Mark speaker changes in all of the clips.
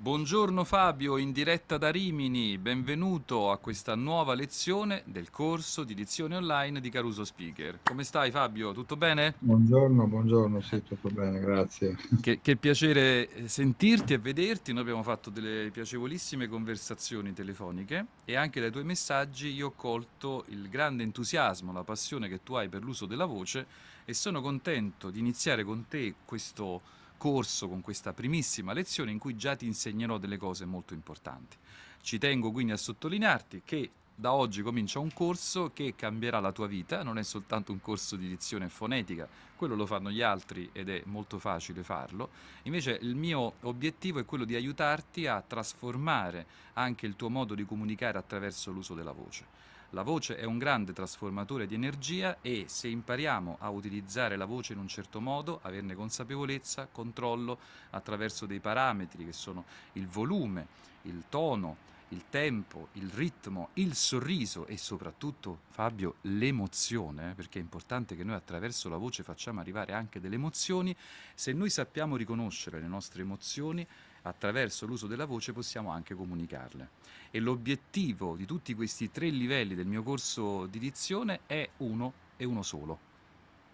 Speaker 1: Buongiorno Fabio, in diretta da Rimini, benvenuto a questa nuova lezione del corso di lezione online di Caruso Speaker. Come stai Fabio? Tutto bene?
Speaker 2: Buongiorno, buongiorno, sì, tutto bene, grazie.
Speaker 1: Che, che piacere sentirti e vederti, noi abbiamo fatto delle piacevolissime conversazioni telefoniche e anche dai tuoi messaggi io ho colto il grande entusiasmo, la passione che tu hai per l'uso della voce e sono contento di iniziare con te questo corso, con questa primissima lezione in cui già ti insegnerò delle cose molto importanti. Ci tengo quindi a sottolinearti che da oggi comincia un corso che cambierà la tua vita, non è soltanto un corso di dizione fonetica, quello lo fanno gli altri ed è molto facile farlo, invece il mio obiettivo è quello di aiutarti a trasformare anche il tuo modo di comunicare attraverso l'uso della voce. La voce è un grande trasformatore di energia e se impariamo a utilizzare la voce in un certo modo, averne consapevolezza, controllo attraverso dei parametri che sono il volume, il tono, il tempo, il ritmo, il sorriso e soprattutto, Fabio, l'emozione, eh, perché è importante che noi attraverso la voce facciamo arrivare anche delle emozioni, se noi sappiamo riconoscere le nostre emozioni, attraverso l'uso della voce possiamo anche comunicarle. E l'obiettivo di tutti questi tre livelli del mio corso di dizione è uno e uno solo.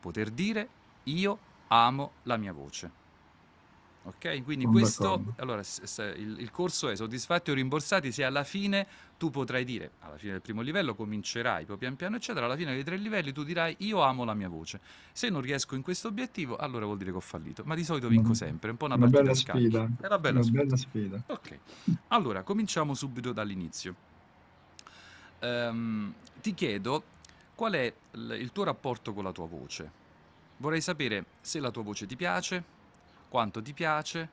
Speaker 1: Poter dire io amo la mia voce. Ok? Quindi
Speaker 2: Sono
Speaker 1: questo, allora, s- s- il, il corso è soddisfatti o rimborsati se alla fine tu potrai dire, alla fine del primo livello comincerai poi pian piano eccetera, alla fine dei tre livelli tu dirai io amo la mia voce. Se non riesco in questo obiettivo, allora vuol dire che ho fallito, ma di solito vinco
Speaker 2: Una,
Speaker 1: sempre, è un po' una
Speaker 2: una
Speaker 1: partita
Speaker 2: bella
Speaker 1: scacchi.
Speaker 2: sfida,
Speaker 1: È una bella
Speaker 2: una
Speaker 1: sfida.
Speaker 2: bella sfida.
Speaker 1: Ok, allora cominciamo subito dall'inizio. Ehm, ti chiedo qual è il tuo rapporto con la tua voce. Vorrei sapere se la tua voce ti piace, quanto ti piace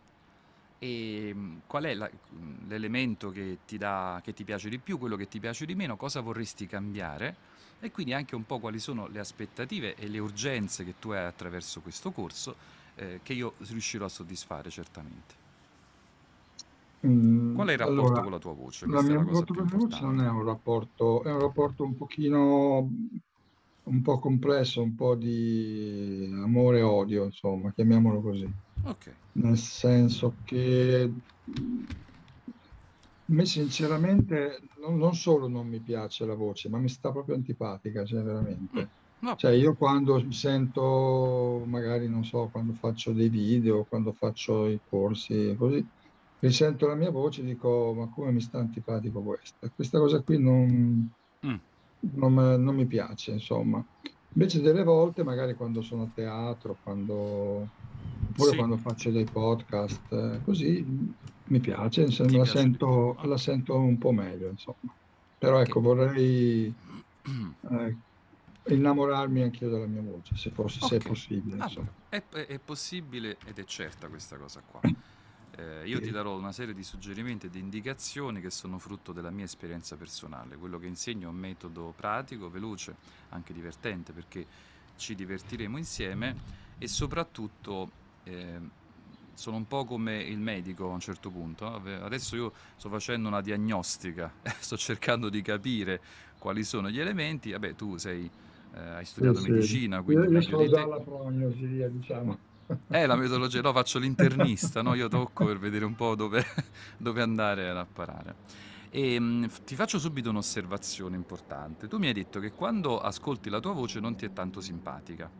Speaker 1: e mm, qual è la- mm, l'elemento che ti dà, che ti piace di più, quello che ti piace di meno, cosa vorresti cambiare e quindi anche un po' quali sono le aspettative e le urgenze che tu hai attraverso questo corso eh, che io riuscirò a soddisfare certamente.
Speaker 2: Mm,
Speaker 1: Qual è il rapporto
Speaker 2: allora,
Speaker 1: con la tua voce?
Speaker 2: la
Speaker 1: Questa è
Speaker 2: mia
Speaker 1: la
Speaker 2: con la voce non è un rapporto, è un rapporto un pochino, un po' complesso, un po' di amore e odio, insomma, chiamiamolo così.
Speaker 1: Ok,
Speaker 2: Nel senso che mm, a me sinceramente non, non solo non mi piace la voce, ma mi sta proprio antipatica, cioè
Speaker 1: Mm,
Speaker 2: veramente.
Speaker 1: va
Speaker 2: Cioè
Speaker 1: bene.
Speaker 2: io quando mi sento, magari non so, quando faccio dei video, quando faccio i corsi, così, mi sento la mia voce e dico, ma come mi sta antipatico questa? Questa cosa qui non,
Speaker 1: Mm,
Speaker 2: non non mi piace, insomma. Invece delle volte, magari quando sono a teatro, quando, oppure
Speaker 1: Sì,
Speaker 2: quando faccio dei podcast, eh, così mi piace,
Speaker 1: ti
Speaker 2: la
Speaker 1: piace
Speaker 2: sento, la sento un po' meglio, insomma. Però ecco,
Speaker 1: ok.
Speaker 2: vorrei eh, innamorarmi anch'io della mia voce, se fosse, se è possibile, insomma.
Speaker 1: è, è- possibile ed è certa questa cosa qua. Eh, io ti
Speaker 2: Sì.
Speaker 1: darò una serie di suggerimenti e di indicazioni che sono frutto della mia esperienza personale. Quello che insegno è un metodo pratico, veloce, anche divertente perché ci divertiremo insieme e soprattutto eh, sono un po' come il medico a un certo punto. Adesso io sto facendo una diagnostica, sto cercando di capire quali sono gli elementi. Vabbè, tu sei, eh, hai
Speaker 2: Sì,
Speaker 1: studiato
Speaker 2: sì.
Speaker 1: medicina,
Speaker 2: Io,
Speaker 1: quindi
Speaker 2: io
Speaker 1: meglio
Speaker 2: sono già
Speaker 1: te.
Speaker 2: alla prognosi, diciamo.
Speaker 1: Eh, la metodologia, no, faccio l'internista, no? Io tocco per vedere un po' dove, dove andare ad apparare. E mm, f- ti faccio subito un'osservazione importante. Tu mi hai detto che quando ascolti la tua voce non ti è tanto simpatica,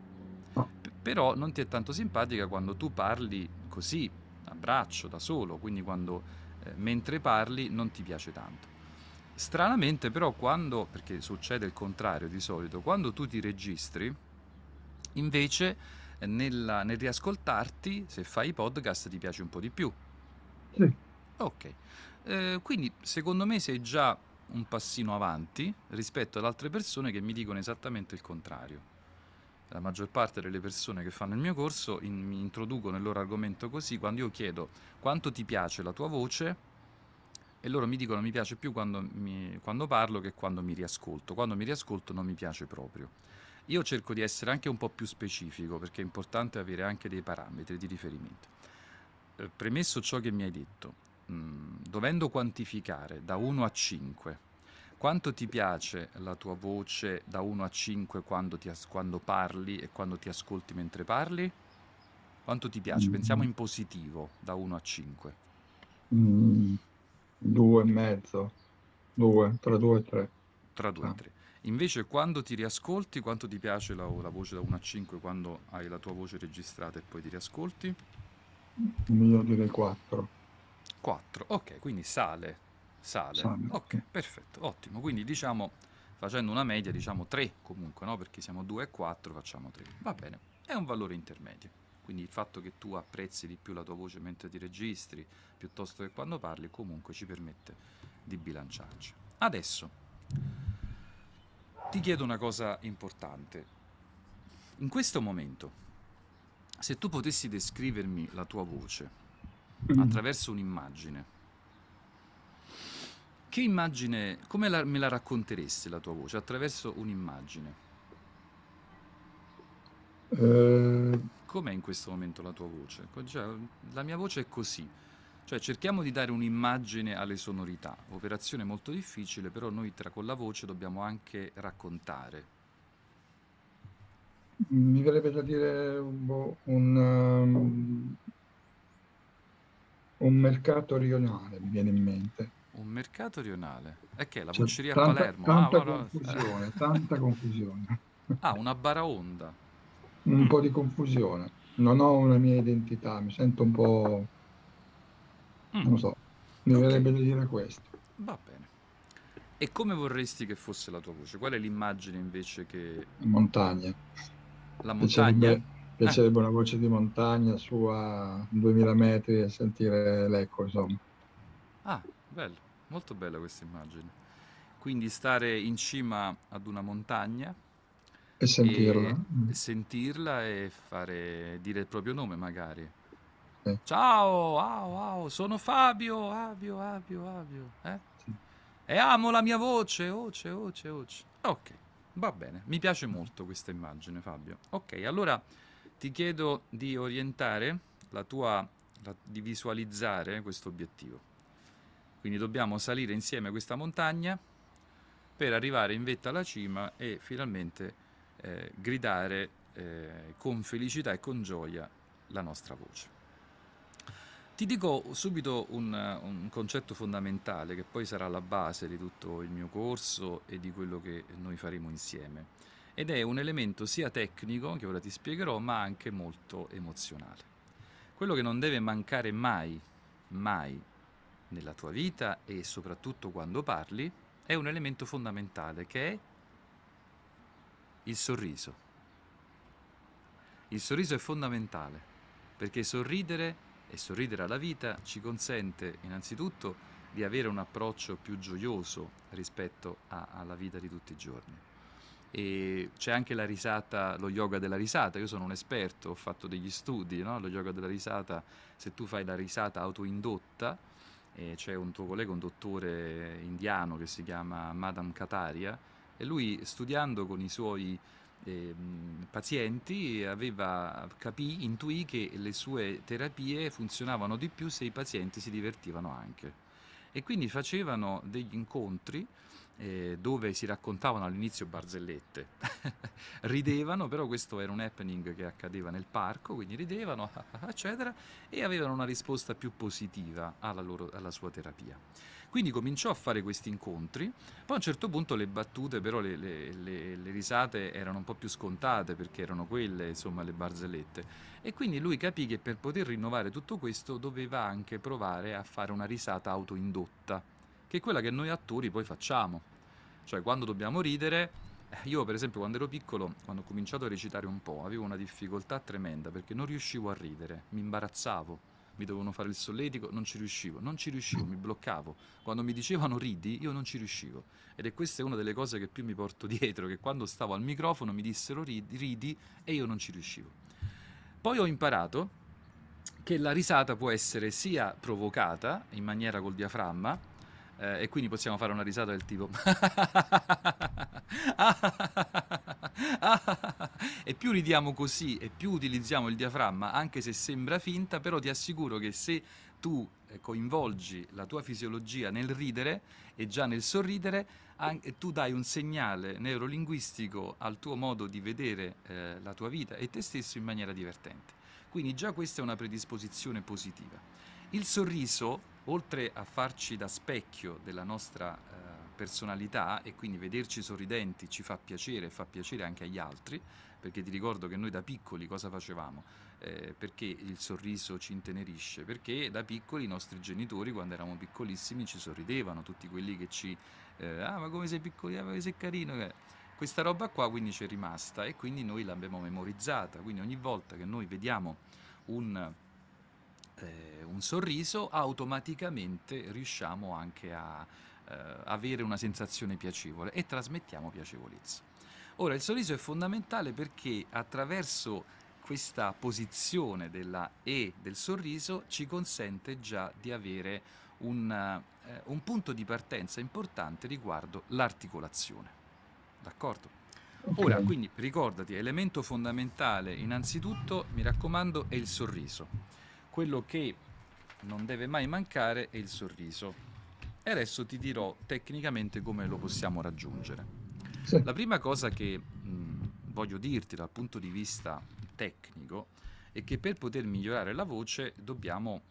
Speaker 1: però non ti è tanto simpatica quando tu parli così, a braccio, da solo, quindi quando eh, mentre parli non ti piace tanto. Stranamente però quando, perché succede il contrario di solito, quando tu ti registri, invece eh, nella- nel riascoltarti, se fai i podcast, ti piace un po' di più.
Speaker 2: Sì,
Speaker 1: Ok, Eh, quindi secondo me sei già un passino avanti rispetto ad altre persone che mi dicono esattamente il contrario. La maggior parte delle persone che fanno il mio corso in, mi introducono il loro argomento così, quando io chiedo quanto ti piace la tua voce, e loro mi dicono mi piace più quando, mi, quando parlo che quando mi riascolto. Quando mi riascolto non mi piace proprio. Io cerco di essere anche un po' più specifico perché è importante avere anche dei parametri di riferimento. Eh, premesso ciò che mi hai detto, mh, mm, dovendo quantificare da 1 a 5, quanto ti piace la tua voce da 1 a 5 quando, ti, quando parli e quando ti ascolti mentre parli? Quanto ti piace? Pensiamo in positivo da 1 a 5.
Speaker 2: Mm. Due e mezzo, due, tra due e tre.
Speaker 1: Tra due e
Speaker 2: Ah.
Speaker 1: tre. Invece quando ti riascolti, quanto ti piace la, la voce da 1 a 5 quando hai la tua voce registrata e poi ti riascolti?
Speaker 2: Io direi quattro.
Speaker 1: 4. Ok, quindi sale. Sale.
Speaker 2: Sale,
Speaker 1: Ok, perfetto, ottimo. Quindi diciamo, facendo una media, diciamo 3 comunque, no? Perché siamo 2 e 4, facciamo 3. Va bene, è un valore intermedio. Quindi il fatto che tu apprezzi di più la tua voce mentre ti registri, piuttosto che quando parli, comunque ci permette di bilanciarci. Adesso ti chiedo una cosa importante. In questo momento, se tu potessi descrivermi la tua voce attraverso un'immagine, che immagine, come la- me la racconteresti la tua voce? Attraverso un'immagine.
Speaker 2: Eh,
Speaker 1: Com'è in questo momento la tua voce? La mia voce è così. Cioè, cerchiamo di dare un'immagine alle sonorità. Operazione molto difficile, però noi tra con la voce dobbiamo anche raccontare.
Speaker 2: mi verrebbe da dire boh, un, um, un mercato rionale, mi viene in mente.
Speaker 1: Un mercato rionale. E che la
Speaker 2: C'è
Speaker 1: voceria a Palermo?
Speaker 2: tanta
Speaker 1: Ah,
Speaker 2: confusione, tanta confusione.
Speaker 1: ah, una baraonda.
Speaker 2: Un po' di confusione. Non ho una mia identità, mi sento un po',
Speaker 1: Mm,
Speaker 2: non lo so, mi
Speaker 1: Ok.
Speaker 2: verrebbe da dire questo.
Speaker 1: Va bene. E come vorresti che fosse la tua voce? Qual è l'immagine invece che
Speaker 2: Montagna.
Speaker 1: la montagna?
Speaker 2: Piacerebbe, piacerebbe una voce di montagna su a 2000 metri e sentire l'eco, insomma.
Speaker 1: Ah, bello, molto bella questa immagine. Quindi stare in cima ad una montagna
Speaker 2: E sentirla.
Speaker 1: e
Speaker 2: Mm.
Speaker 1: sentirla e fare dire il proprio nome magari.
Speaker 2: Sì.
Speaker 1: Ciao, au, au, sono Fabio, Fabio, Fabio, Fabio, eh?
Speaker 2: Sì.
Speaker 1: E amo la mia voce, voce, voce, voce. Ok, va bene, mi piace molto questa immagine, Fabio. Ok, allora ti chiedo di orientare la tua, la- di visualizzare questo obiettivo. Quindi dobbiamo salire insieme questa montagna per arrivare in vetta alla cima e finalmente eh, gridare eh, con felicità e con gioia la nostra voce. Ti dico subito un, un concetto fondamentale che poi sarà la base di tutto il mio corso e di quello che noi faremo insieme. Ed è un elemento sia tecnico, che ora ti spiegherò, ma anche molto emozionale. Quello che non deve mancare mai, mai nella tua vita e soprattutto quando parli, è un elemento fondamentale che è il sorriso. Il sorriso è fondamentale perché sorridere e sorridere alla vita ci consente innanzitutto di avere un approccio più gioioso rispetto a- alla vita di tutti i giorni. E c'è anche la risata, lo yoga della risata. Io sono un esperto, ho fatto degli studi, no? Lo yoga della risata, se tu fai la risata autoindotta, e c'è un tuo collega, un dottore indiano che si chiama Madam Kataria, e lui studiando con i suoi ehm, pazienti aveva capì, intuì che le sue terapie funzionavano di più se i pazienti si divertivano anche. E quindi facevano degli incontri eh, dove si raccontavano all'inizio barzellette, ridevano, però questo era un happening che accadeva nel parco, quindi ridevano, eccetera, e avevano una risposta più positiva alla, loro- alla sua terapia. Quindi cominciò a fare questi incontri, poi a un certo punto le battute, però le, le- le- le risate erano un po' più scontate perché erano quelle, insomma, le barzellette. E quindi lui capì che per poter rinnovare tutto questo doveva anche provare a fare una risata autoindotta, che è quella che noi attori poi facciamo. Cioè quando dobbiamo ridere, eh, io per esempio quando ero piccolo, quando ho cominciato a recitare un po', avevo una difficoltà tremenda perché non riuscivo a ridere, mi imbarazzavo. mi dovevano fare il solletico, non ci riuscivo, non ci riuscivo, mi bloccavo. Quando mi dicevano ridi, io non ci riuscivo. Ed è questa una delle cose che più mi porto dietro, che quando stavo al microfono mi dissero ridi, ridi e io non ci riuscivo. Poi ho imparato che la risata può essere sia provocata in maniera col diaframma, eh, e quindi possiamo fare una risata del tipo. E più ridiamo così e più utilizziamo il diaframma anche se sembra finta però ti assicuro che se tu eh, coinvolgi la tua fisiologia nel ridere e già nel sorridere tu dai un segnale neurolinguistico al tuo modo di vedere eh, la tua vita e te stesso in maniera divertente. Quindi già questa è una predisposizione positiva. Il sorriso oltre a farci da specchio della nostra eh, personalità e quindi vederci sorridenti ci fa piacere e fa piacere anche agli altri, perché ti ricordo che noi da piccoli cosa facevamo? Eh, perché il sorriso ci intenerisce? Perché da piccoli i nostri genitori, quando eravamo piccolissimi, ci sorridevano, tutti quelli che ci... Eh, ah, ma come sei piccolo, ah, sei carino. Questa roba qua quindi ci è rimasta e quindi noi l'abbiamo memorizzata, quindi ogni volta che noi vediamo un eh, un sorriso, automaticamente riusciamo anche a eh, avere una sensazione piacevole e trasmettiamo piacevolezza. Ora, il sorriso è fondamentale perché attraverso questa posizione della E del sorriso ci consente già di avere un, eh, un punto di partenza importante riguardo l'articolazione. D'accordo? Ora, quindi ricordati, elemento fondamentale innanzitutto, mi raccomando, è il sorriso quello che non deve mai mancare è il sorriso. E adesso ti dirò tecnicamente come lo possiamo raggiungere. Sì. La prima cosa che mh, voglio dirti dal punto di vista tecnico è che per poter migliorare la voce dobbiamo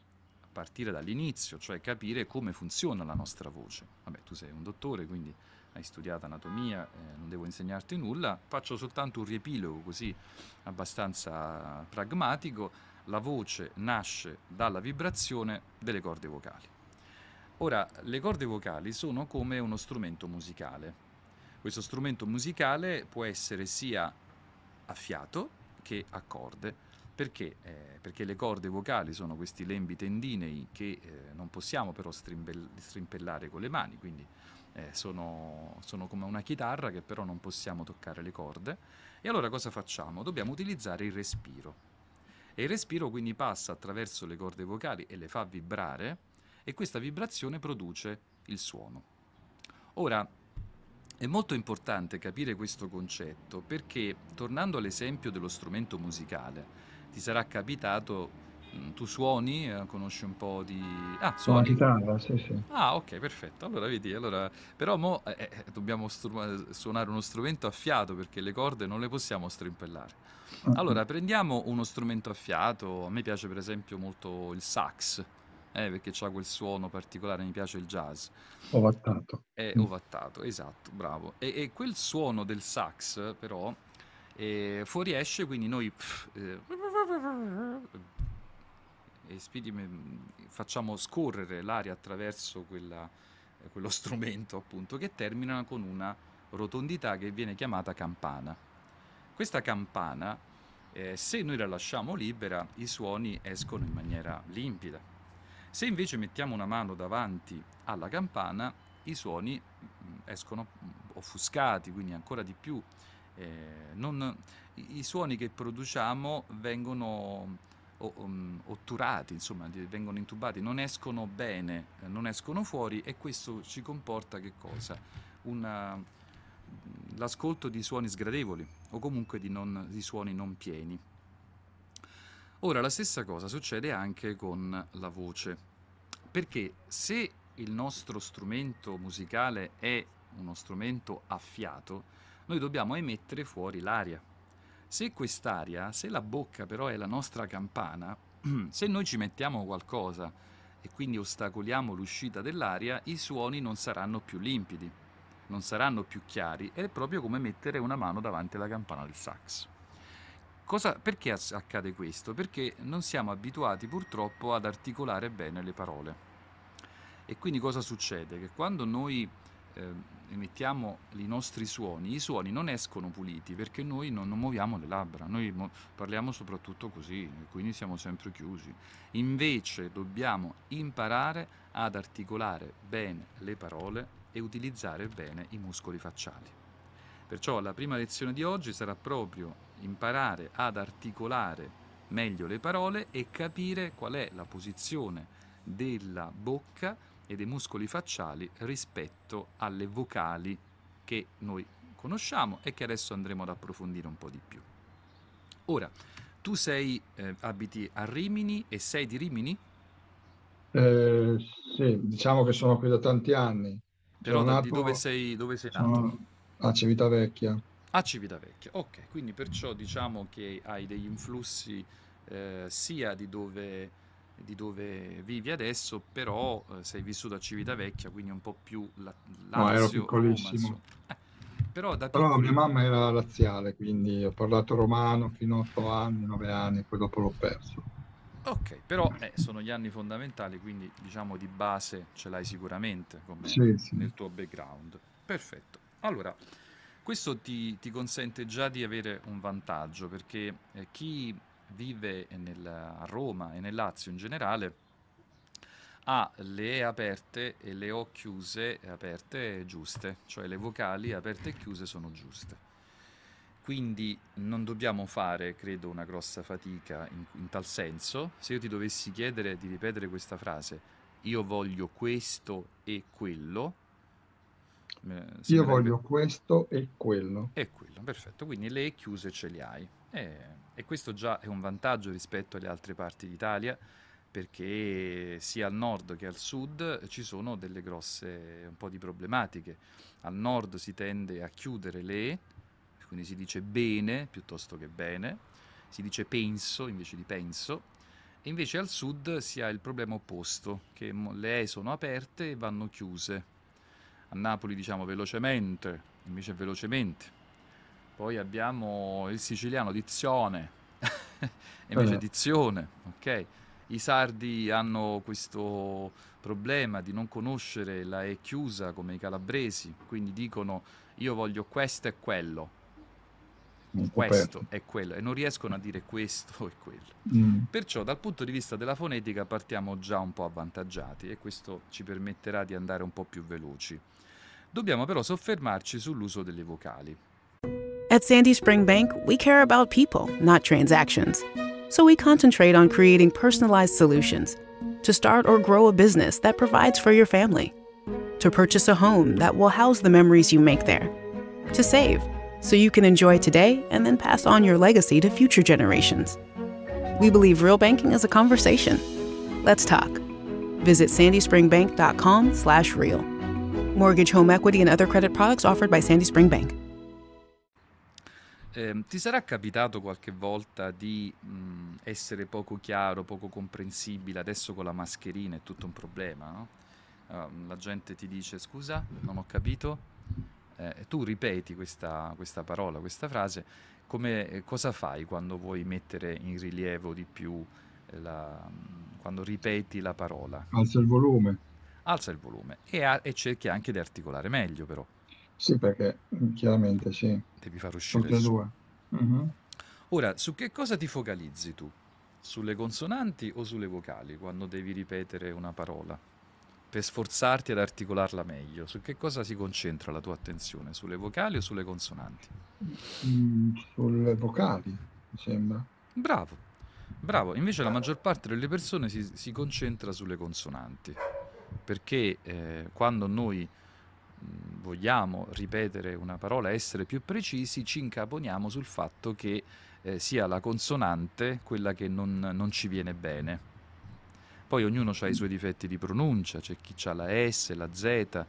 Speaker 1: partire dall'inizio, cioè capire come funziona la nostra voce. Vabbè, tu sei un dottore, quindi hai studiato anatomia, eh, non devo insegnarti nulla, faccio soltanto un riepilogo così abbastanza pragmatico la voce nasce dalla vibrazione delle corde vocali. Ora, le corde vocali sono come uno strumento musicale. Questo strumento musicale può essere sia a fiato che a corde. Perché? Eh, perché le corde vocali sono questi lembi tendinei che eh, non possiamo però strimpellare con le mani, quindi eh, sono, sono come una chitarra che però non possiamo toccare le corde. E allora cosa facciamo? Dobbiamo utilizzare il respiro. E il respiro quindi passa attraverso le corde vocali e le fa vibrare e questa vibrazione produce il suono. Ora, è molto importante capire questo concetto perché, tornando all'esempio dello strumento musicale, ti sarà capitato tu suoni, eh, conosci un po' di...
Speaker 2: Ah, suoni? chitarra, sì, sì.
Speaker 1: Ah, ok, perfetto. Allora vedi, allora... però mo eh, eh, dobbiamo stru- suonare uno strumento a fiato perché le corde non le possiamo strimpellare. Allora, prendiamo uno strumento a fiato, a me piace per esempio molto il sax, eh, perché ha quel suono particolare, mi piace il jazz.
Speaker 2: Ovattato.
Speaker 1: È ovattato, esatto, bravo. E, e quel suono del sax, però, eh, fuoriesce, quindi noi... Pff, eh, e facciamo scorrere l'aria attraverso quella, quello strumento, appunto, che termina con una rotondità che viene chiamata campana. Questa campana eh, se noi la lasciamo libera i suoni escono in maniera limpida. Se invece mettiamo una mano davanti alla campana i suoni mm, escono offuscati, quindi ancora di più. Eh, non, i, suoni che produciamo vengono um, otturati, insomma, vengono intubati, non escono bene, eh, non escono fuori e questo ci comporta che cosa? Una, l'ascolto di suoni sgradevoli o comunque di, non, di suoni non pieni. Ora la stessa cosa succede anche con la voce, perché se il nostro strumento musicale è uno strumento a fiato, noi dobbiamo emettere fuori l'aria. Se quest'aria, se la bocca però è la nostra campana, se noi ci mettiamo qualcosa e quindi ostacoliamo l'uscita dell'aria, i suoni non saranno più limpidi non saranno più chiari, è proprio come mettere una mano davanti alla campana del sax. Cosa, perché accade questo? Perché non siamo abituati purtroppo ad articolare bene le parole. E quindi cosa succede? Che quando noi eh, emettiamo i nostri suoni, i suoni non escono puliti perché noi non, non muoviamo le labbra, noi mo- parliamo soprattutto così, quindi siamo sempre chiusi. Invece dobbiamo imparare ad articolare bene le parole e utilizzare bene i muscoli facciali. Perciò la prima lezione di oggi sarà proprio imparare ad articolare meglio le parole e capire qual è la posizione della bocca e dei muscoli facciali rispetto alle vocali che noi conosciamo e che adesso andremo ad approfondire un po' di più. Ora, tu sei, eh, abiti a Rimini e sei di Rimini?
Speaker 2: Eh, sì, diciamo che sono qui da tanti anni.
Speaker 1: Però
Speaker 2: Sono nato-
Speaker 1: dove sei, dove sei nato?
Speaker 2: a Civitavecchia.
Speaker 1: A Civitavecchia, ok, quindi perciò diciamo che hai degli influssi eh, sia di dove, di dove vivi adesso, però eh, sei vissuto a Civitavecchia, quindi un po' più la,
Speaker 2: No, ero
Speaker 1: Lazio, Roma,
Speaker 2: piccolissimo.
Speaker 1: Eh, però da
Speaker 2: Però
Speaker 1: piccoli-
Speaker 2: mia mamma era laziale, quindi ho parlato romano fino a 8 anni, 9 anni, poi dopo l'ho perso.
Speaker 1: Ok, però eh, sono gli anni fondamentali, quindi diciamo di base ce l'hai sicuramente come
Speaker 2: Sì, sì.
Speaker 1: nel tuo background. Perfetto. Allora, questo ti, ti consente già di avere un vantaggio perché eh, chi vive nel- a Roma e nel Lazio in generale ha le E aperte e le O chiuse e aperte giuste, cioè le vocali aperte e chiuse sono giuste. Quindi non dobbiamo fare, credo, una grossa fatica in, in tal senso. Se io ti dovessi chiedere di ripetere questa frase, io voglio questo e quello. eh,
Speaker 2: Io voglio questo e quello.
Speaker 1: è quello, perfetto. Quindi le E chiuse ce le hai. E, e questo già è un vantaggio rispetto alle altre parti d'Italia, perché sia al nord che al sud ci sono delle grosse, un po' di problematiche. Al nord si tende a chiudere le quindi si dice bene piuttosto che bene, si dice penso invece di penso, e invece al sud si ha il problema opposto, che le E sono aperte e vanno chiuse. A Napoli diciamo velocemente, invece velocemente. Poi abbiamo il siciliano dizione, invece
Speaker 2: Eh.
Speaker 1: dizione, ok? I sardi hanno questo problema di non conoscere la E chiusa come i calabresi, quindi dicono io voglio questo e quello,
Speaker 2: po'
Speaker 1: questo e quello, e non riescono a dire questo e quello.
Speaker 2: Mm.
Speaker 1: Perciò dal punto di vista della fonetica partiamo già un po' avvantaggiati e questo ci permetterà di andare un po' più veloci. Dobbiamo però soffermarci sull'uso delle vocali.
Speaker 3: At Sandy Spring Bank, we care about people, not transactions. So we concentrate on creating personalized solutions to start or grow a business that provides for your family, to purchase a home that will house the memories you make there, to save so you can enjoy today and then pass on your legacy to future generations. We believe real banking is a conversation. Let's talk. Visit sandyspringbank.com/real. Mortgage, home equity, and other credit products offered by Sandy Spring Bank.
Speaker 1: Ehm, ti sarà capitato qualche volta di mh, essere poco chiaro, poco comprensibile? Adesso con la mascherina è tutto un problema, no? Ehm, la gente ti dice scusa, non ho capito. Eh, tu ripeti questa, questa parola, questa frase. Come, eh, cosa fai quando vuoi mettere in rilievo di più eh, la- mh, quando ripeti la parola?
Speaker 2: Alza il volume.
Speaker 1: Alza il volume e, a- e cerchi anche di articolare meglio, però.
Speaker 2: Sì, perché mm, chiaramente sì,
Speaker 1: Devi far uscire
Speaker 2: tutte
Speaker 1: il
Speaker 2: e due. Mhm.
Speaker 1: Ora, su che cosa ti focalizzi tu? Sulle consonanti o sulle vocali quando devi ripetere una parola? Per sforzarti ad articolarla meglio, su che cosa si concentra la tua attenzione? Sulle vocali o sulle consonanti?
Speaker 2: Mm, Sulle vocali, mi sembra.
Speaker 1: Bravo, bravo. Invece la maggior parte delle persone si, si concentra sulle consonanti, perché eh, quando noi mh, vogliamo ripetere una parola, essere più precisi, ci incaponiamo sul fatto che eh, sia la consonante quella che non, non ci viene bene. Poi ognuno ha i suoi difetti di pronuncia, c'è chi ha la S, la Z.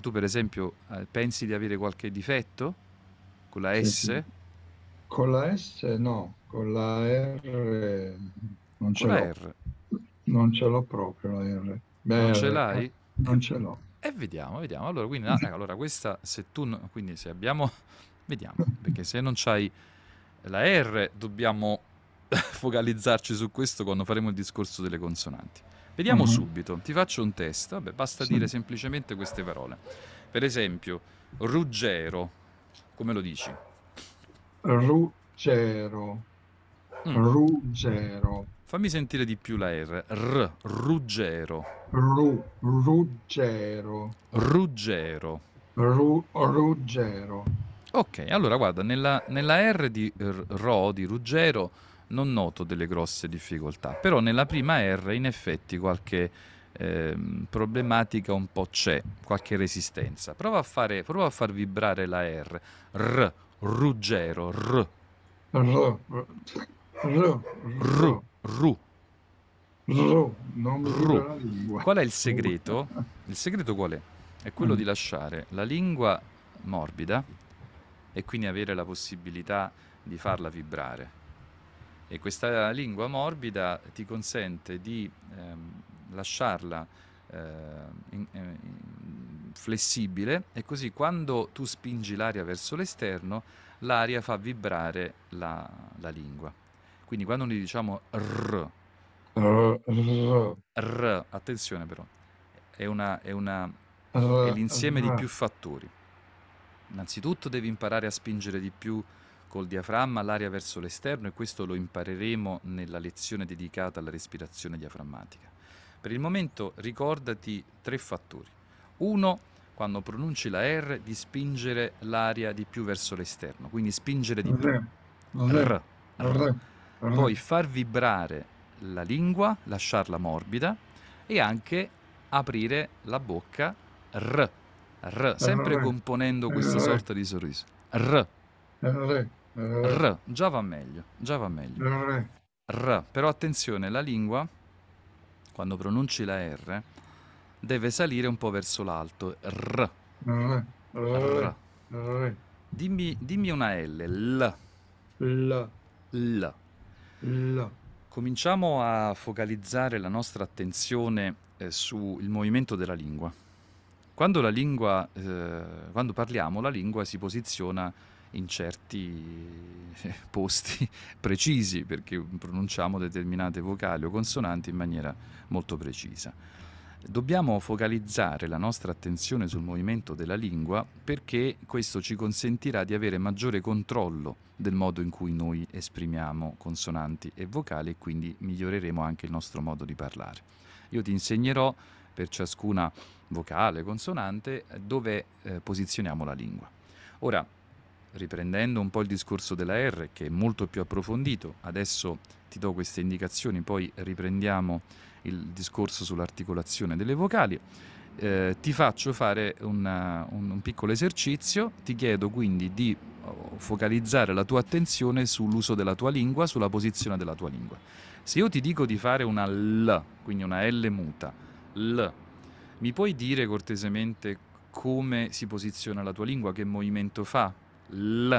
Speaker 1: Tu per esempio eh, pensi di avere qualche difetto con la
Speaker 2: Sì,
Speaker 1: S?
Speaker 2: sì. Con la S no, con la R non ce
Speaker 1: Con la
Speaker 2: l'ho.
Speaker 1: R?
Speaker 2: Non ce l'ho proprio la R. Beh,
Speaker 1: Non ce l'hai?
Speaker 2: eh, Non ce l'ho.
Speaker 1: E vediamo, vediamo. Allora, quindi, ah, ecco, allora questa, se tu, no- quindi se abbiamo, vediamo, perché se non c'hai la R, dobbiamo focalizzarci su questo quando faremo il discorso delle consonanti. Vediamo
Speaker 2: Mhm.
Speaker 1: subito, ti faccio un test, vabbè, basta
Speaker 2: Sì.
Speaker 1: dire semplicemente queste parole. Per esempio, Ruggero, come lo dici?
Speaker 2: Ruggero.
Speaker 1: Mm.
Speaker 2: Ruggero.
Speaker 1: Fammi sentire di più la R. R, Ruggero.
Speaker 2: Ru, ruggero.
Speaker 1: Ruggero.
Speaker 2: Ru, ruggero.
Speaker 1: Ok, allora guarda, nella, nella R di R- Ro, di Ruggero, non noto delle grosse difficoltà, però nella prima R in effetti qualche ehm, problematica un po' c'è, qualche resistenza. Prova a, fare, prova a far vibrare la R. R, Ruggero, R,
Speaker 2: R, R,
Speaker 1: Ru, Ru.
Speaker 2: Ru.
Speaker 1: Ru. Qual è il segreto? Il segreto qual è? È quello
Speaker 2: Mm.
Speaker 1: di lasciare la lingua morbida e quindi avere la possibilità di farla vibrare. E questa lingua morbida ti consente di ehm, lasciarla eh, in- eh, in- flessibile e così quando tu spingi l'aria verso l'esterno, l'aria fa vibrare la, la lingua. Quindi quando noi diciamo R,
Speaker 2: R,
Speaker 1: attenzione però, è, una, è, una, è l'insieme di più fattori. Innanzitutto devi imparare a spingere di più col diaframma l'aria verso l'esterno e questo lo impareremo nella lezione dedicata alla respirazione diaframmatica. Per il momento ricordati tre fattori. Uno, quando pronunci la R, di spingere l'aria di più verso l'esterno, quindi spingere di più.
Speaker 2: R,
Speaker 1: R.
Speaker 2: R.
Speaker 1: Poi far vibrare la lingua, lasciarla morbida e anche aprire la bocca R, R, sempre componendo questa sorta di sorriso. R,
Speaker 2: R,
Speaker 1: già va meglio, già va meglio.
Speaker 2: R,
Speaker 1: però attenzione, la lingua, quando pronunci la R, deve salire un po' verso l'alto. R,
Speaker 2: R,
Speaker 1: Dimmi, dimmi una L, L,
Speaker 2: L,
Speaker 1: L. Cominciamo a focalizzare la nostra attenzione eh, sul movimento della lingua. Quando la lingua, eh, quando parliamo, la lingua si posiziona in certi eh, posti precisi perché pronunciamo determinate vocali o consonanti in maniera molto precisa. Dobbiamo focalizzare la nostra attenzione sul movimento della lingua perché questo ci consentirà di avere maggiore controllo del modo in cui noi esprimiamo consonanti e vocali e quindi miglioreremo anche il nostro modo di parlare. Io ti insegnerò per ciascuna vocale, consonante, dove eh, posizioniamo la lingua. Ora, riprendendo un po' il discorso della R, che è molto più approfondito, adesso ti do queste indicazioni, poi riprendiamo il discorso sull'articolazione delle vocali. Eh, ti faccio fare una- un, un piccolo esercizio, ti chiedo quindi di oh, focalizzare la tua attenzione sull'uso della tua lingua, sulla posizione della tua lingua. Se io ti dico di fare una L, quindi una L muta, L, mi puoi dire cortesemente come si posiziona la tua lingua, che movimento fa? L,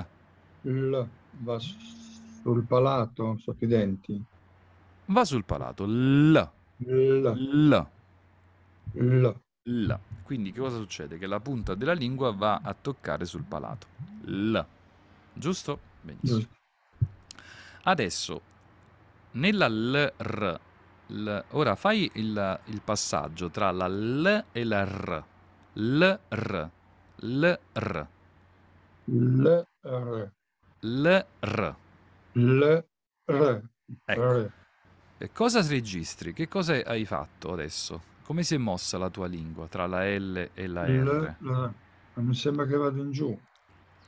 Speaker 2: L va sul palato, sotto i denti.
Speaker 1: va sul palato, L,
Speaker 2: L,
Speaker 1: L,
Speaker 2: L.
Speaker 1: Quindi che cosa succede? Che la punta della lingua va a toccare sul palato. L. Giusto? Benissimo. Adesso, nella LR, l- ora fai il, il passaggio tra la L e la R. LR, LR,
Speaker 2: L, R,
Speaker 1: LR.
Speaker 2: L, R,
Speaker 1: Ecco.
Speaker 2: R.
Speaker 1: E cosa registri? Che cosa hai fatto adesso? Come si è mossa la tua lingua tra la L e la R?
Speaker 2: R. Mi sembra che vado in giù.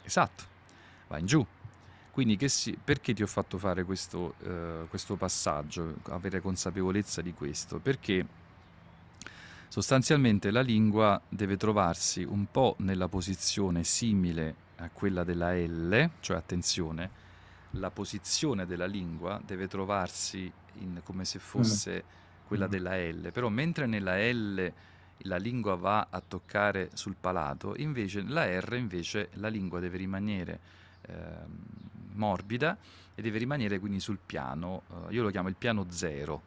Speaker 1: Esatto, va in giù. Quindi si- perché ti ho fatto fare questo, eh, questo passaggio, avere consapevolezza di questo? Perché sostanzialmente la lingua deve trovarsi un po' nella posizione simile a quella della L, cioè attenzione, la posizione della lingua deve trovarsi in- come se fosse quella
Speaker 2: Mm.
Speaker 1: della L, però mentre nella L la lingua va a toccare sul palato, invece la R invece la lingua deve rimanere ehm, morbida e deve rimanere quindi sul piano, eh, io lo chiamo il piano zero,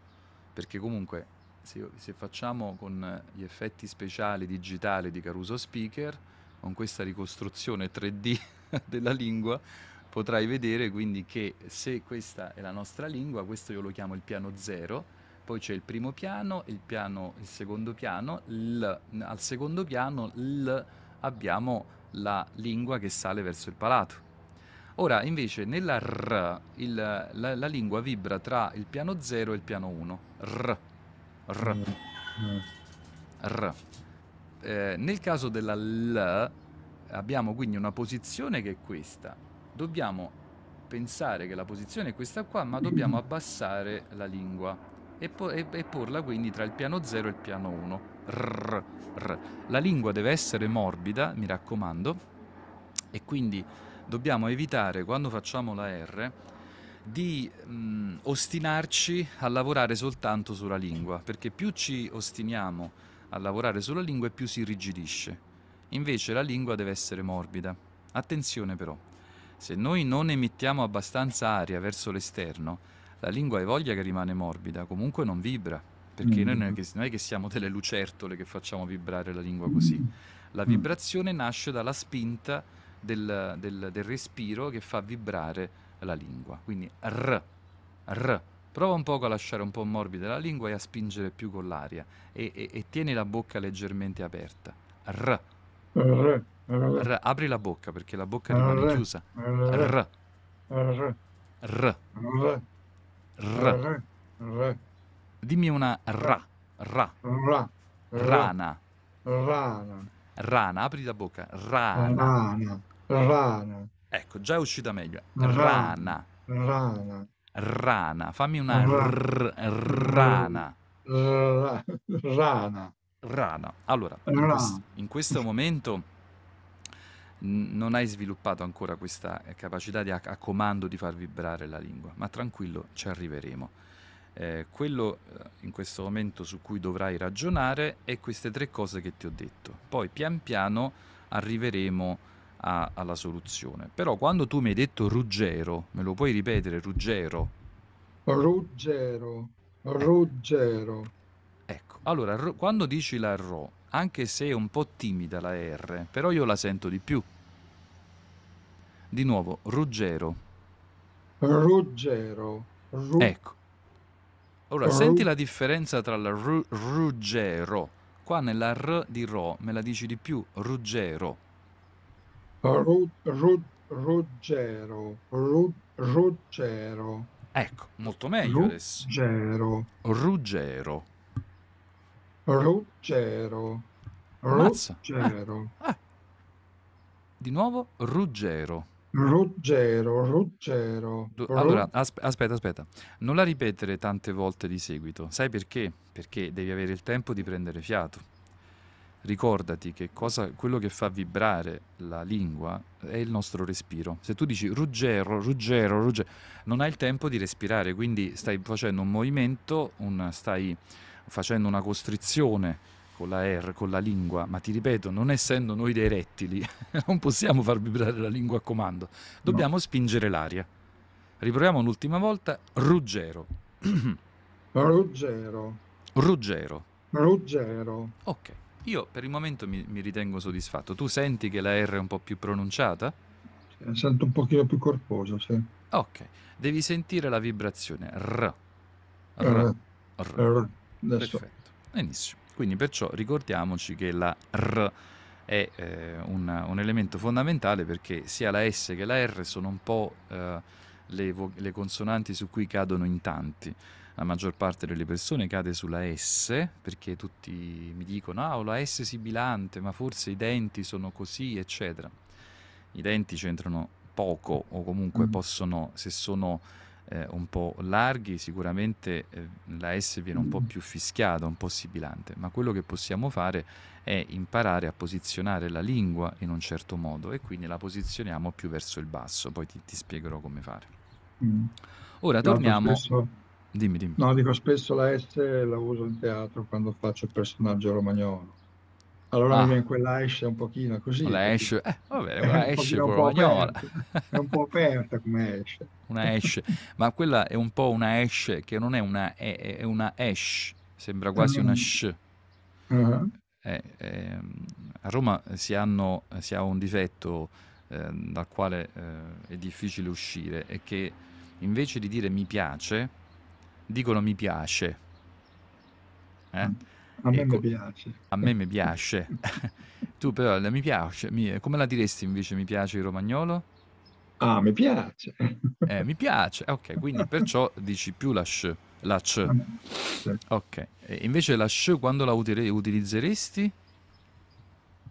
Speaker 1: perché comunque se, se facciamo con gli effetti speciali digitali di Caruso Speaker, con questa ricostruzione 3D della lingua, potrai vedere quindi che se questa è la nostra lingua, questo io lo chiamo il piano zero, poi c'è il primo piano, il, piano, il secondo piano, l, al secondo piano l abbiamo la lingua che sale verso il palato. Ora, invece, nella R, il, la, la, lingua vibra tra il piano 0 e il piano 1. R. R. Mm. R. Eh, nel caso della L, abbiamo quindi una posizione che è questa. Dobbiamo pensare che la posizione è questa qua, ma dobbiamo abbassare la lingua e, po- e, e porla quindi tra il piano 0 e il piano 1. R, r. La lingua deve essere morbida, mi raccomando, e quindi dobbiamo evitare quando facciamo la R di mh, ostinarci a lavorare soltanto sulla lingua, perché più ci ostiniamo a lavorare sulla lingua e più si irrigidisce. Invece la lingua deve essere morbida. Attenzione però, se noi non emettiamo abbastanza aria verso l'esterno, la lingua hai voglia che rimane morbida, comunque non vibra, perché mm. noi non è, che, non è, che, siamo delle lucertole che facciamo vibrare la lingua così. La mm. vibrazione nasce dalla spinta del, del, del respiro che fa vibrare la lingua. Quindi R, R. Prova un poco a lasciare un po' morbida la lingua e a spingere più con l'aria e, e, e tieni la bocca leggermente aperta. R. R. R. Apri la bocca perché la bocca rimane chiusa. R. R. R. R. R. Dimmi una ra. Ra. Ra. Rana. Rana. Rana, apri la bocca. Rana. Rana. Ecco, già è uscita meglio. Rana. Rana. Rana. Fammi una r- rana. Rana. Rana. Allora, in, questo, in non hai sviluppato ancora questa capacità di a, a, comando di far vibrare la lingua, ma tranquillo, ci arriveremo. Eh, quello eh, in questo momento su cui dovrai ragionare è queste tre cose che ti ho detto. Poi pian piano arriveremo a, alla soluzione. Però quando tu mi hai detto Ruggero, me lo puoi ripetere Ruggero?
Speaker 2: Ruggero, Ruggero.
Speaker 1: Ecco, allora r- quando dici la RO, anche se è un po' timida la R, però io la sento di più. Di nuovo, Ruggero.
Speaker 2: Ruggero.
Speaker 1: Ru- ecco. Ora, Ru- senti la differenza tra la ru- Ruggero. Qua nella R di Ro me la dici di più, Ruggero.
Speaker 2: Ru- Ru- Ruggero. Ru- Ruggero.
Speaker 1: Ecco, molto meglio adesso.
Speaker 2: Ruggero.
Speaker 1: Ruggero.
Speaker 2: Ruggero. Ruggero.
Speaker 1: Ah, ah. Di nuovo Ruggero.
Speaker 2: Ruggero, Ruggero.
Speaker 1: Allora, asp- aspetta, aspetta. Non la ripetere tante volte di seguito. Sai perché? Perché devi avere il tempo di prendere fiato. Ricordati che cosa, quello che fa vibrare la lingua è il nostro respiro. Se tu dici Ruggero, Ruggero, Ruggero, non hai il tempo di respirare, quindi stai facendo un movimento, un, stai facendo una costrizione con la R, con la lingua, ma ti ripeto, non essendo noi dei rettili, non possiamo far vibrare la lingua a comando, dobbiamo no. spingere l'aria. Riproviamo un'ultima volta, Ruggero.
Speaker 2: Ruggero.
Speaker 1: Ruggero.
Speaker 2: Ruggero.
Speaker 1: Ok, io per il momento mi, mi, ritengo soddisfatto. Tu senti che la R è un po' più pronunciata?
Speaker 2: Sì, sento un pochino più corposo, sì.
Speaker 1: Ok, devi sentire la vibrazione R. R. R. R. R. Adesso. Perfetto, benissimo. Quindi perciò ricordiamoci che la R è eh, un, un, elemento fondamentale perché sia la S che la R sono un po' eh, le, vo- le, consonanti su cui cadono in tanti. La maggior parte delle persone cade sulla S perché tutti mi dicono ah ho la S sibilante ma forse i denti sono così eccetera. I denti c'entrano poco o comunque mm. possono, se sono eh, un po' larghi, sicuramente eh, la S viene un po' più fischiata, un po' sibilante, ma quello che possiamo fare è imparare a posizionare la lingua in un certo modo e quindi la posizioniamo più verso il basso, poi ti, ti spiegherò come fare. Mm. Ora torniamo... Spesso, dimmi, dimmi.
Speaker 2: No, dico spesso la S la uso in teatro quando faccio il personaggio romagnolo. Allora ah. mi viene quella esce un pochino così.
Speaker 1: La esce, eh, vabbè, quella esce romagnola.
Speaker 2: È un po' aperta come esce.
Speaker 1: Una esce, ma quella è un po' una esce che non è una E, è una esh, sembra quasi una sh. Uh-huh. Eh, eh, a Roma si, hanno, si, ha un difetto eh, dal quale eh, è difficile uscire, è che invece di dire mi piace, dicono mi piace. Eh? Mm
Speaker 2: A me
Speaker 1: Ecco,
Speaker 2: mi piace.
Speaker 1: a me mi piace. Tu però mi piace, mi- come la diresti invece mi piace il romagnolo?
Speaker 2: Ah, mi piace.
Speaker 1: Eh, mi piace, ok, quindi perciò dici più la sh, la c.
Speaker 2: Sì.
Speaker 1: Ok, e invece la sh quando la utile- utilizzeresti?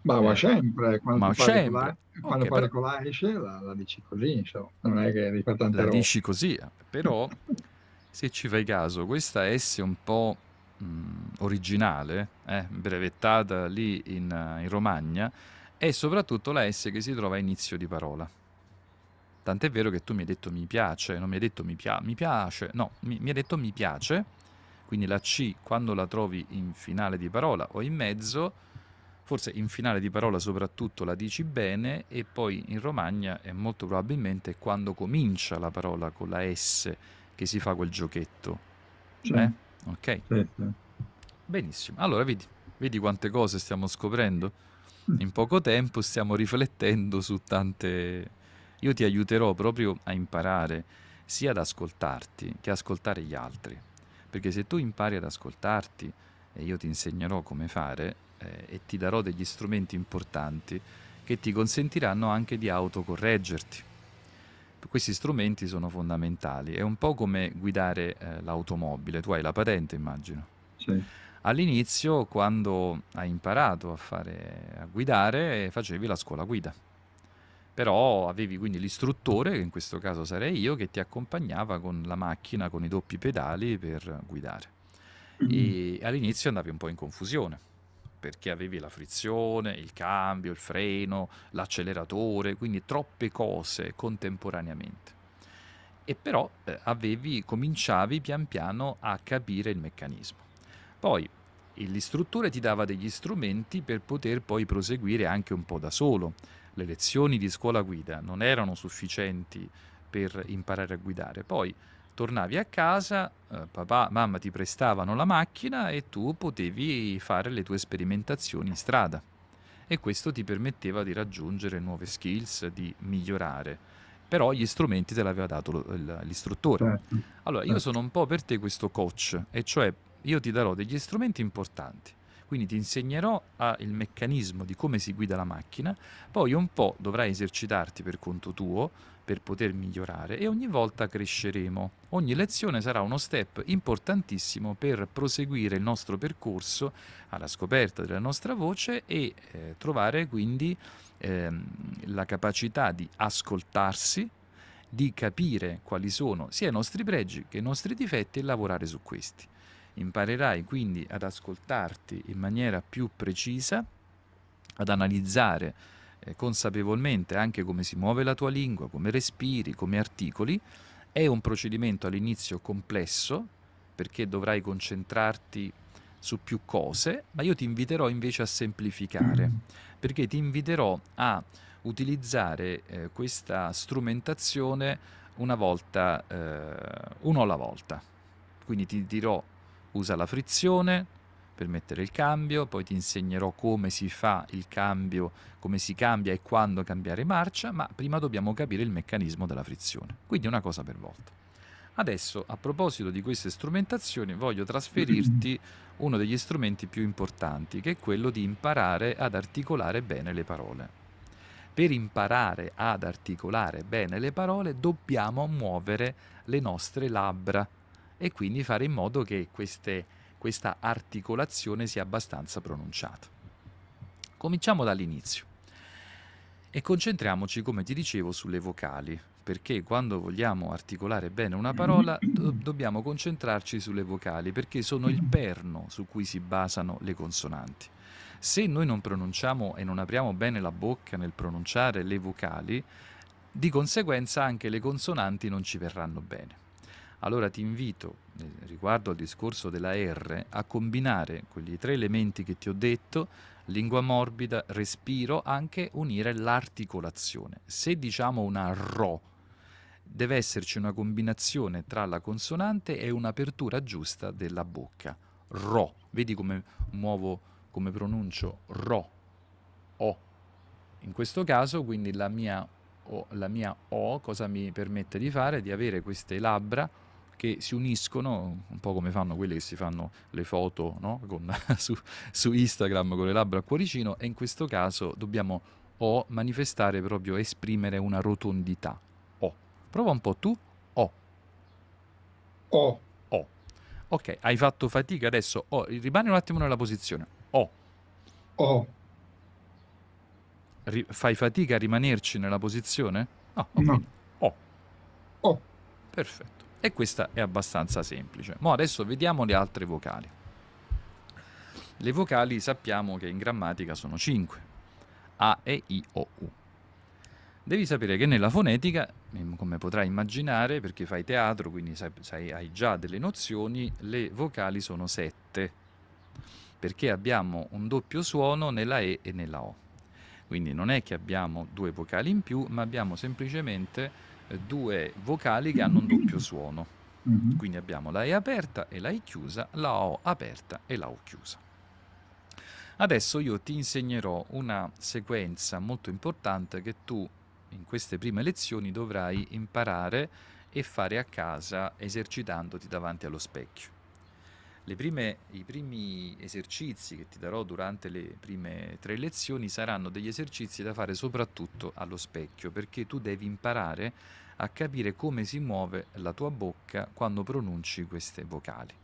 Speaker 2: Ma va
Speaker 1: Eh,
Speaker 2: sempre, quando
Speaker 1: ma
Speaker 2: parli con
Speaker 1: sempre.
Speaker 2: la, quando
Speaker 1: Ok,
Speaker 2: parli
Speaker 1: però
Speaker 2: con la esce, la, la dici così, insomma. Non è che rifà tante
Speaker 1: la
Speaker 2: robe.
Speaker 1: dici così, però se ci fai caso, questa S un po' mh, originale, eh, brevettata lì in, eh, in Romagna, è soprattutto la S che si trova a inizio di parola. Tant'è vero che tu mi hai detto mi piace, non mi hai detto mi, pia- mi piace, no, mi, mi hai detto mi piace, quindi la C quando la trovi in finale di parola o in mezzo, forse in finale di parola soprattutto la dici bene e poi in Romagna è molto probabilmente quando comincia la parola con la S che si fa quel giochetto.
Speaker 2: Sì,
Speaker 1: Eh? Ok,
Speaker 2: sì, sì.
Speaker 1: benissimo. Allora vedi, vedi quante cose stiamo scoprendo? In poco tempo stiamo riflettendo su tante... Io ti aiuterò proprio a imparare sia ad ascoltarti che ascoltare gli altri. Perché se tu impari ad ascoltarti, e io ti insegnerò come fare, eh, e ti darò degli strumenti importanti che ti consentiranno anche di autocorreggerti. Questi strumenti sono fondamentali. È un po' come guidare eh, l'automobile. Tu hai la patente, immagino.
Speaker 2: sì.
Speaker 1: All'inizio, quando hai imparato a, fare, a guidare, facevi la scuola guida. Però avevi quindi l'istruttore, che in questo caso sarei io, che ti accompagnava con la macchina, con i doppi pedali per guidare. E all'inizio andavi un po' in confusione, perché avevi la frizione, il cambio, il freno, l'acceleratore, quindi troppe cose contemporaneamente. E però eh, avevi, cominciavi pian piano a capire il meccanismo. Poi l'istruttore ti dava degli strumenti per poter poi proseguire anche un po' da solo. Le lezioni di scuola guida non erano sufficienti per imparare a guidare. Poi tornavi a casa, eh, papà, mamma ti prestavano la macchina e tu potevi fare le tue sperimentazioni in strada. E questo ti permetteva di raggiungere nuove skills, di migliorare. Però gli strumenti te l'aveva dato lo- l'istruttore.
Speaker 2: certo.
Speaker 1: Allora, io
Speaker 2: Certo.
Speaker 1: sono un po' per te questo coach, e cioè io ti darò degli strumenti importanti. Quindi ti insegnerò a- il meccanismo di come si guida la macchina, poi un po' dovrai esercitarti per conto tuo per poter migliorare e ogni volta cresceremo. Ogni lezione sarà uno step importantissimo per proseguire il nostro percorso alla scoperta della nostra voce e eh, trovare quindi ehm, la capacità di ascoltarsi, di capire quali sono sia i nostri pregi che i nostri difetti e lavorare su questi. Imparerai quindi ad ascoltarti in maniera più precisa, ad analizzare eh, consapevolmente anche come si muove la tua lingua, come respiri, come articoli. È un procedimento all'inizio complesso perché dovrai concentrarti su più cose, ma io ti inviterò invece a semplificare, perché ti inviterò a utilizzare eh, questa strumentazione una volta, eh, uno alla volta. Quindi ti dirò usa la frizione per mettere il cambio, poi ti insegnerò come si fa il cambio, come si cambia e quando cambiare marcia, ma prima dobbiamo capire il meccanismo della frizione. Quindi una cosa per volta. Adesso, a proposito di queste strumentazioni, voglio trasferirti uno degli strumenti più importanti, che è quello di imparare ad articolare bene le parole. Per imparare ad articolare bene le parole dobbiamo muovere le nostre labbra e quindi fare in modo che queste, questa articolazione sia abbastanza pronunciata. Cominciamo dall'inizio e concentriamoci, come ti dicevo, sulle vocali, perché quando vogliamo articolare bene una parola do- dobbiamo concentrarci sulle vocali, perché sono il perno su cui si basano le consonanti. Se noi non pronunciamo e non apriamo bene la bocca nel pronunciare le vocali, di conseguenza anche le consonanti non ci verranno bene. Allora ti invito, eh, riguardo al discorso della R, a combinare quegli tre elementi che ti ho detto, lingua morbida, respiro, anche unire l'articolazione. Se diciamo una RO, deve esserci una combinazione tra la consonante e un'apertura giusta della bocca. RO, vedi come muovo, come pronuncio RO, O. In questo caso, quindi la mia la mia O cosa mi permette di fare? Di avere queste labbra che si uniscono, un po' come fanno quelli che si fanno le foto no? con, su, su, Instagram con le labbra a cuoricino, e in questo caso dobbiamo o manifestare proprio, esprimere una rotondità. O. Prova un po' tu. O.
Speaker 2: O.
Speaker 1: O. Ok, hai fatto fatica adesso. O. Rimani un attimo nella posizione. O.
Speaker 2: O.
Speaker 1: Ri- fai fatica a rimanerci nella posizione?
Speaker 2: No. no.
Speaker 1: O.
Speaker 2: O.
Speaker 1: Perfetto. E questa è abbastanza semplice. Ma adesso vediamo le altre vocali. Le vocali sappiamo che in grammatica sono 5. A, E, I, O, U. Devi sapere che nella fonetica, come potrai immaginare, perché fai teatro, quindi sai, sai, hai già delle nozioni, le vocali sono 7, perché abbiamo un doppio suono nella E e nella O. Quindi non è che abbiamo due vocali in più, ma abbiamo semplicemente due vocali che hanno un doppio suono. Mm-hmm. Quindi abbiamo la E aperta e la I chiusa, la O aperta e la O chiusa. Adesso io ti insegnerò una sequenza molto importante che tu in queste prime lezioni dovrai imparare e fare a casa esercitandoti davanti allo specchio. Prime, I primi esercizi che ti darò durante le prime tre lezioni saranno degli esercizi da fare soprattutto allo specchio, perché tu devi imparare a capire come si muove la tua bocca quando pronunci queste vocali.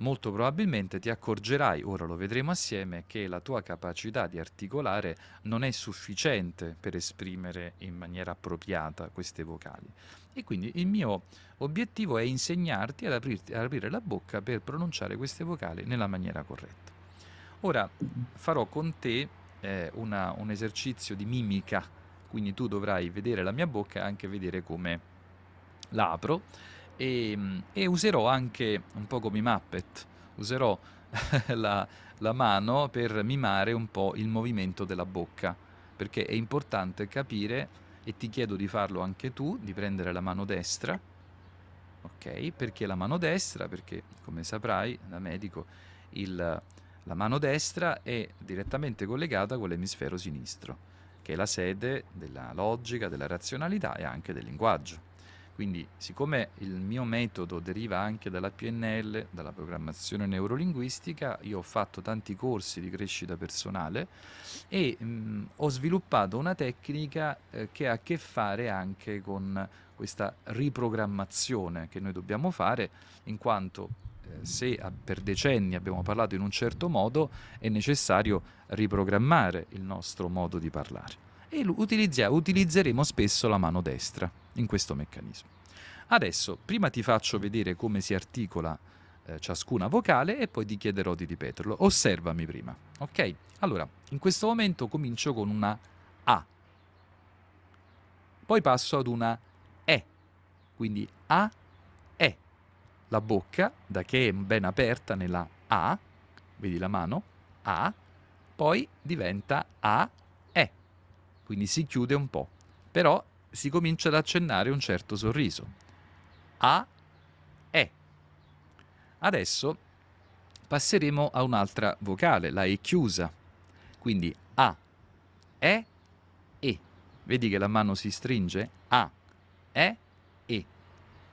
Speaker 1: Molto probabilmente ti accorgerai, ora lo vedremo assieme, che la tua capacità di articolare non è sufficiente per esprimere in maniera appropriata queste vocali. E quindi il mio obiettivo è insegnarti ad, aprirti, ad aprire la bocca per pronunciare queste vocali nella maniera corretta. Ora farò con te eh, una, un esercizio di mimica, quindi tu dovrai vedere la mia bocca e anche vedere come l'apro e, e, userò anche un po' come i Muppet, userò la, la mano per mimare un po' il movimento della bocca, perché è importante capire e ti chiedo di farlo anche tu, di prendere la mano destra, ok? Perché la mano destra? Perché come saprai da medico il, la mano destra è direttamente collegata con l'emisfero sinistro, che è la sede della logica, della razionalità e anche del linguaggio. Quindi, siccome il mio metodo deriva anche dalla PNL, dalla programmazione neurolinguistica, io ho fatto tanti corsi di crescita personale e mh, ho sviluppato una tecnica eh, che ha a che fare anche con questa riprogrammazione che noi dobbiamo fare, in quanto eh, se per decenni abbiamo parlato in un certo modo, è necessario riprogrammare il nostro modo di parlare e utilizzeremo spesso la mano destra in questo meccanismo. Adesso, prima ti faccio vedere come si articola eh, ciascuna vocale e poi ti chiederò di ripeterlo. Osservami prima, ok? Allora, in questo momento comincio con una A, poi passo ad una E, quindi A, E. La bocca, da che è ben aperta nella A, vedi la mano, A, poi diventa A, quindi si chiude un po', però si comincia ad accennare un certo sorriso. A, E. Adesso passeremo a un'altra vocale, la E chiusa. Quindi A, E, E. Vedi che la mano si stringe? A, E, E.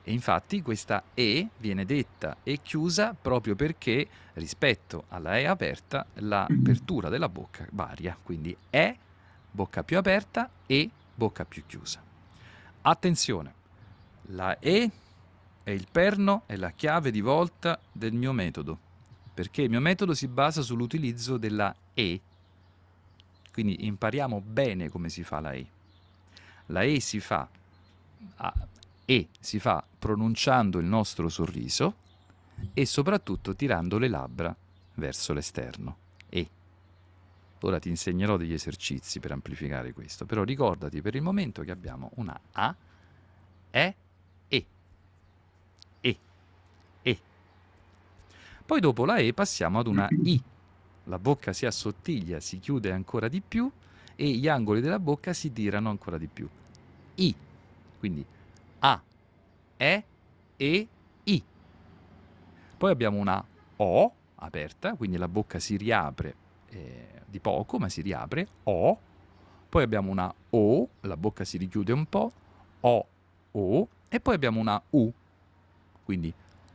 Speaker 1: E infatti questa E viene detta E chiusa proprio perché rispetto alla E aperta l'apertura della bocca varia. Quindi E, bocca più aperta, E, bocca più chiusa. Attenzione, la E è il perno, è la chiave di volta del mio metodo, perché il mio metodo si basa sull'utilizzo della E. Quindi impariamo bene come si fa la E. La E si fa, e si fa pronunciando il nostro sorriso e soprattutto tirando le labbra verso l'esterno. Ora ti insegnerò degli esercizi per amplificare questo, però ricordati per il momento che abbiamo una A, E, E, E, E. Poi dopo la E passiamo ad una I. La bocca si assottiglia, si chiude ancora di più e gli angoli della bocca si tirano ancora di più. I. Quindi A, E, E, I. Poi abbiamo una O aperta, quindi la bocca si riapre eh, di poco, ma si riapre, O, poi abbiamo una O, la bocca si richiude un po', O, O, e poi abbiamo una U, Quindi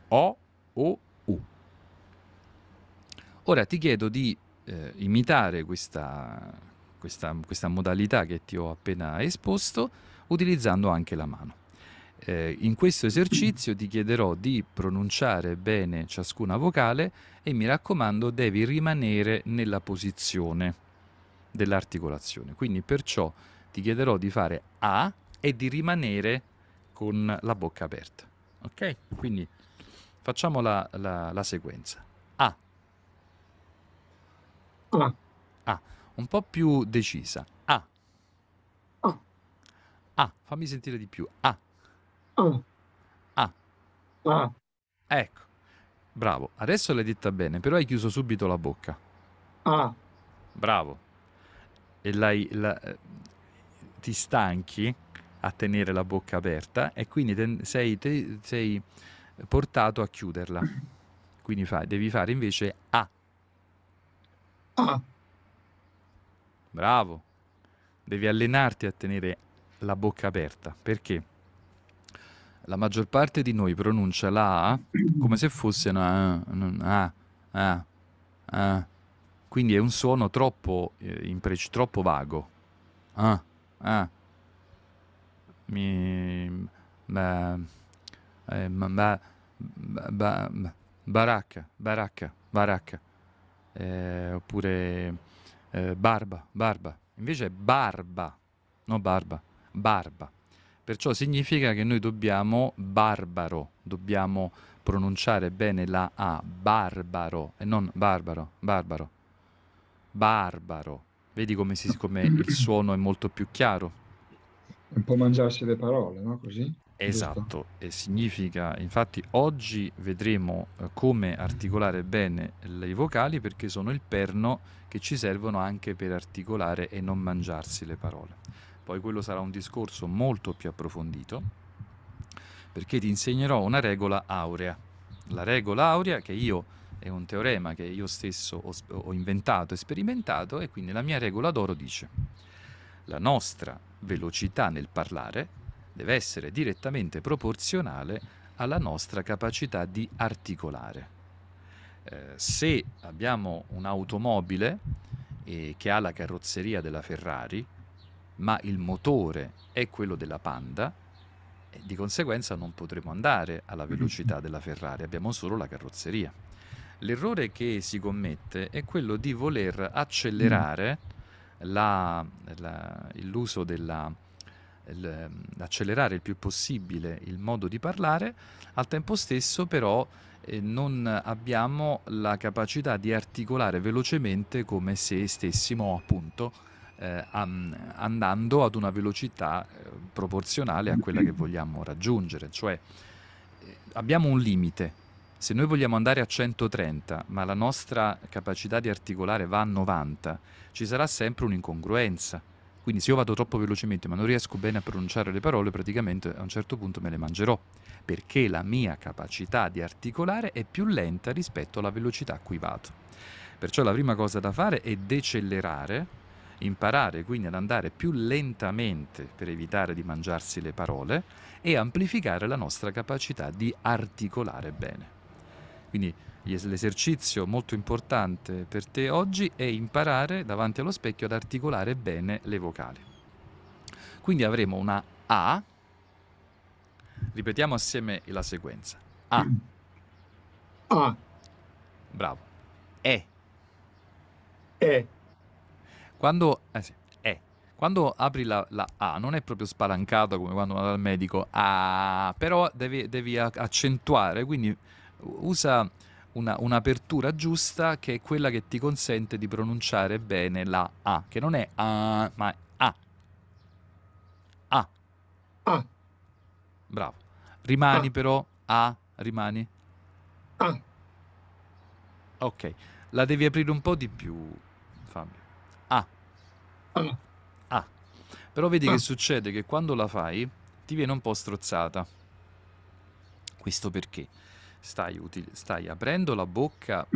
Speaker 1: O, O, U. Ora ti chiedo di eh, imitare questa, questa, questa modalità che ti ho appena esposto utilizzando anche la mano. Eh, in questo esercizio ti chiederò di pronunciare bene ciascuna vocale e mi raccomando devi rimanere nella posizione dell'articolazione. Quindi perciò ti chiederò di fare A e di rimanere con la bocca aperta. Ok? Quindi facciamo la, la, la sequenza. A.
Speaker 2: A.
Speaker 1: A. Un po' più decisa. A.
Speaker 2: A.
Speaker 1: A. Fammi sentire di più. A.
Speaker 2: A.
Speaker 1: A.
Speaker 2: A.
Speaker 1: Ecco. Bravo. Adesso l'hai detta bene, però hai chiuso subito la bocca.
Speaker 2: A.
Speaker 1: Bravo. E l'hai, la, ti stanchi a tenere la bocca aperta e quindi te, sei, te, sei portato a chiuderla. Quindi fai, devi fare invece A.
Speaker 2: A.
Speaker 1: Bravo. Devi allenarti a tenere la bocca aperta. Perché? La maggior parte di noi pronuncia la A come se fosse una A, A, A. Quindi è un suono troppo, eh, impreci- troppo vago. Ah, ah. Mi... Ba, eh, ma- ba- ba- ba- baracca, baracca, baracca. Eh, oppure eh, barba, barba. Invece è barba, no barba, barba. Perciò significa che noi dobbiamo barbaro, dobbiamo pronunciare bene la A, barbaro, e non barbaro, barbaro, barbaro. Vedi come, si, come il suono è molto più chiaro?
Speaker 2: Un po' mangiarsi le parole, no? Così?
Speaker 1: Esatto, e significa, infatti oggi vedremo eh, come articolare bene le vocali perché sono il perno che ci servono anche per articolare e non mangiarsi le parole. Poi quello sarà un discorso molto più approfondito perché ti insegnerò una regola aurea. La regola aurea che io è un teorema che io stesso ho, ho inventato e sperimentato e quindi la mia regola d'oro dice la nostra velocità nel parlare deve essere direttamente proporzionale alla nostra capacità di articolare. Eh, se abbiamo un'automobile eh, che ha la carrozzeria della Ferrari, ma il motore è quello della Panda, di conseguenza non potremo andare alla velocità della Ferrari, abbiamo solo la carrozzeria. L'errore che si commette è quello di voler accelerare la, la, l'uso della, accelerare il più possibile il modo di parlare, al tempo stesso però eh, non abbiamo la capacità di articolare velocemente come se stessimo appunto eh, am, andando ad una velocità eh, proporzionale a quella che vogliamo raggiungere, cioè eh, abbiamo un limite. Se noi vogliamo andare a 130, ma la nostra capacità di articolare va a 90, ci sarà sempre un'incongruenza quindi se io vado troppo velocemente ma non riesco bene a pronunciare le parole, praticamente a un certo punto me le mangerò, perché la mia capacità di articolare è più lenta rispetto alla velocità a cui vado. Perciò la prima cosa da fare è decelerare, imparare quindi ad andare più lentamente per evitare di mangiarsi le parole e amplificare la nostra capacità di articolare bene. Quindi l'esercizio molto importante per te oggi è imparare davanti allo specchio ad articolare bene le vocali. Quindi avremo una A, ripetiamo assieme la sequenza. A.
Speaker 2: A.
Speaker 1: Bravo. E.
Speaker 2: E.
Speaker 1: Quando, eh sì, e. Quando apri la, la, A non è proprio spalancato come quando vado dal medico, A, però devi, devi accentuare, quindi usa una, un'apertura giusta che è quella che ti consente di pronunciare bene la A, che non è A, ma è A. A.
Speaker 2: A.
Speaker 1: Bravo. Rimani
Speaker 2: A.
Speaker 1: però A, rimani.
Speaker 2: A.
Speaker 1: Ok, la devi aprire un po' di più. A.
Speaker 2: A.
Speaker 1: Però vedi
Speaker 2: A.
Speaker 1: che succede che quando la fai ti viene un po' strozzata. Questo perché? stai, util- stai aprendo la bocca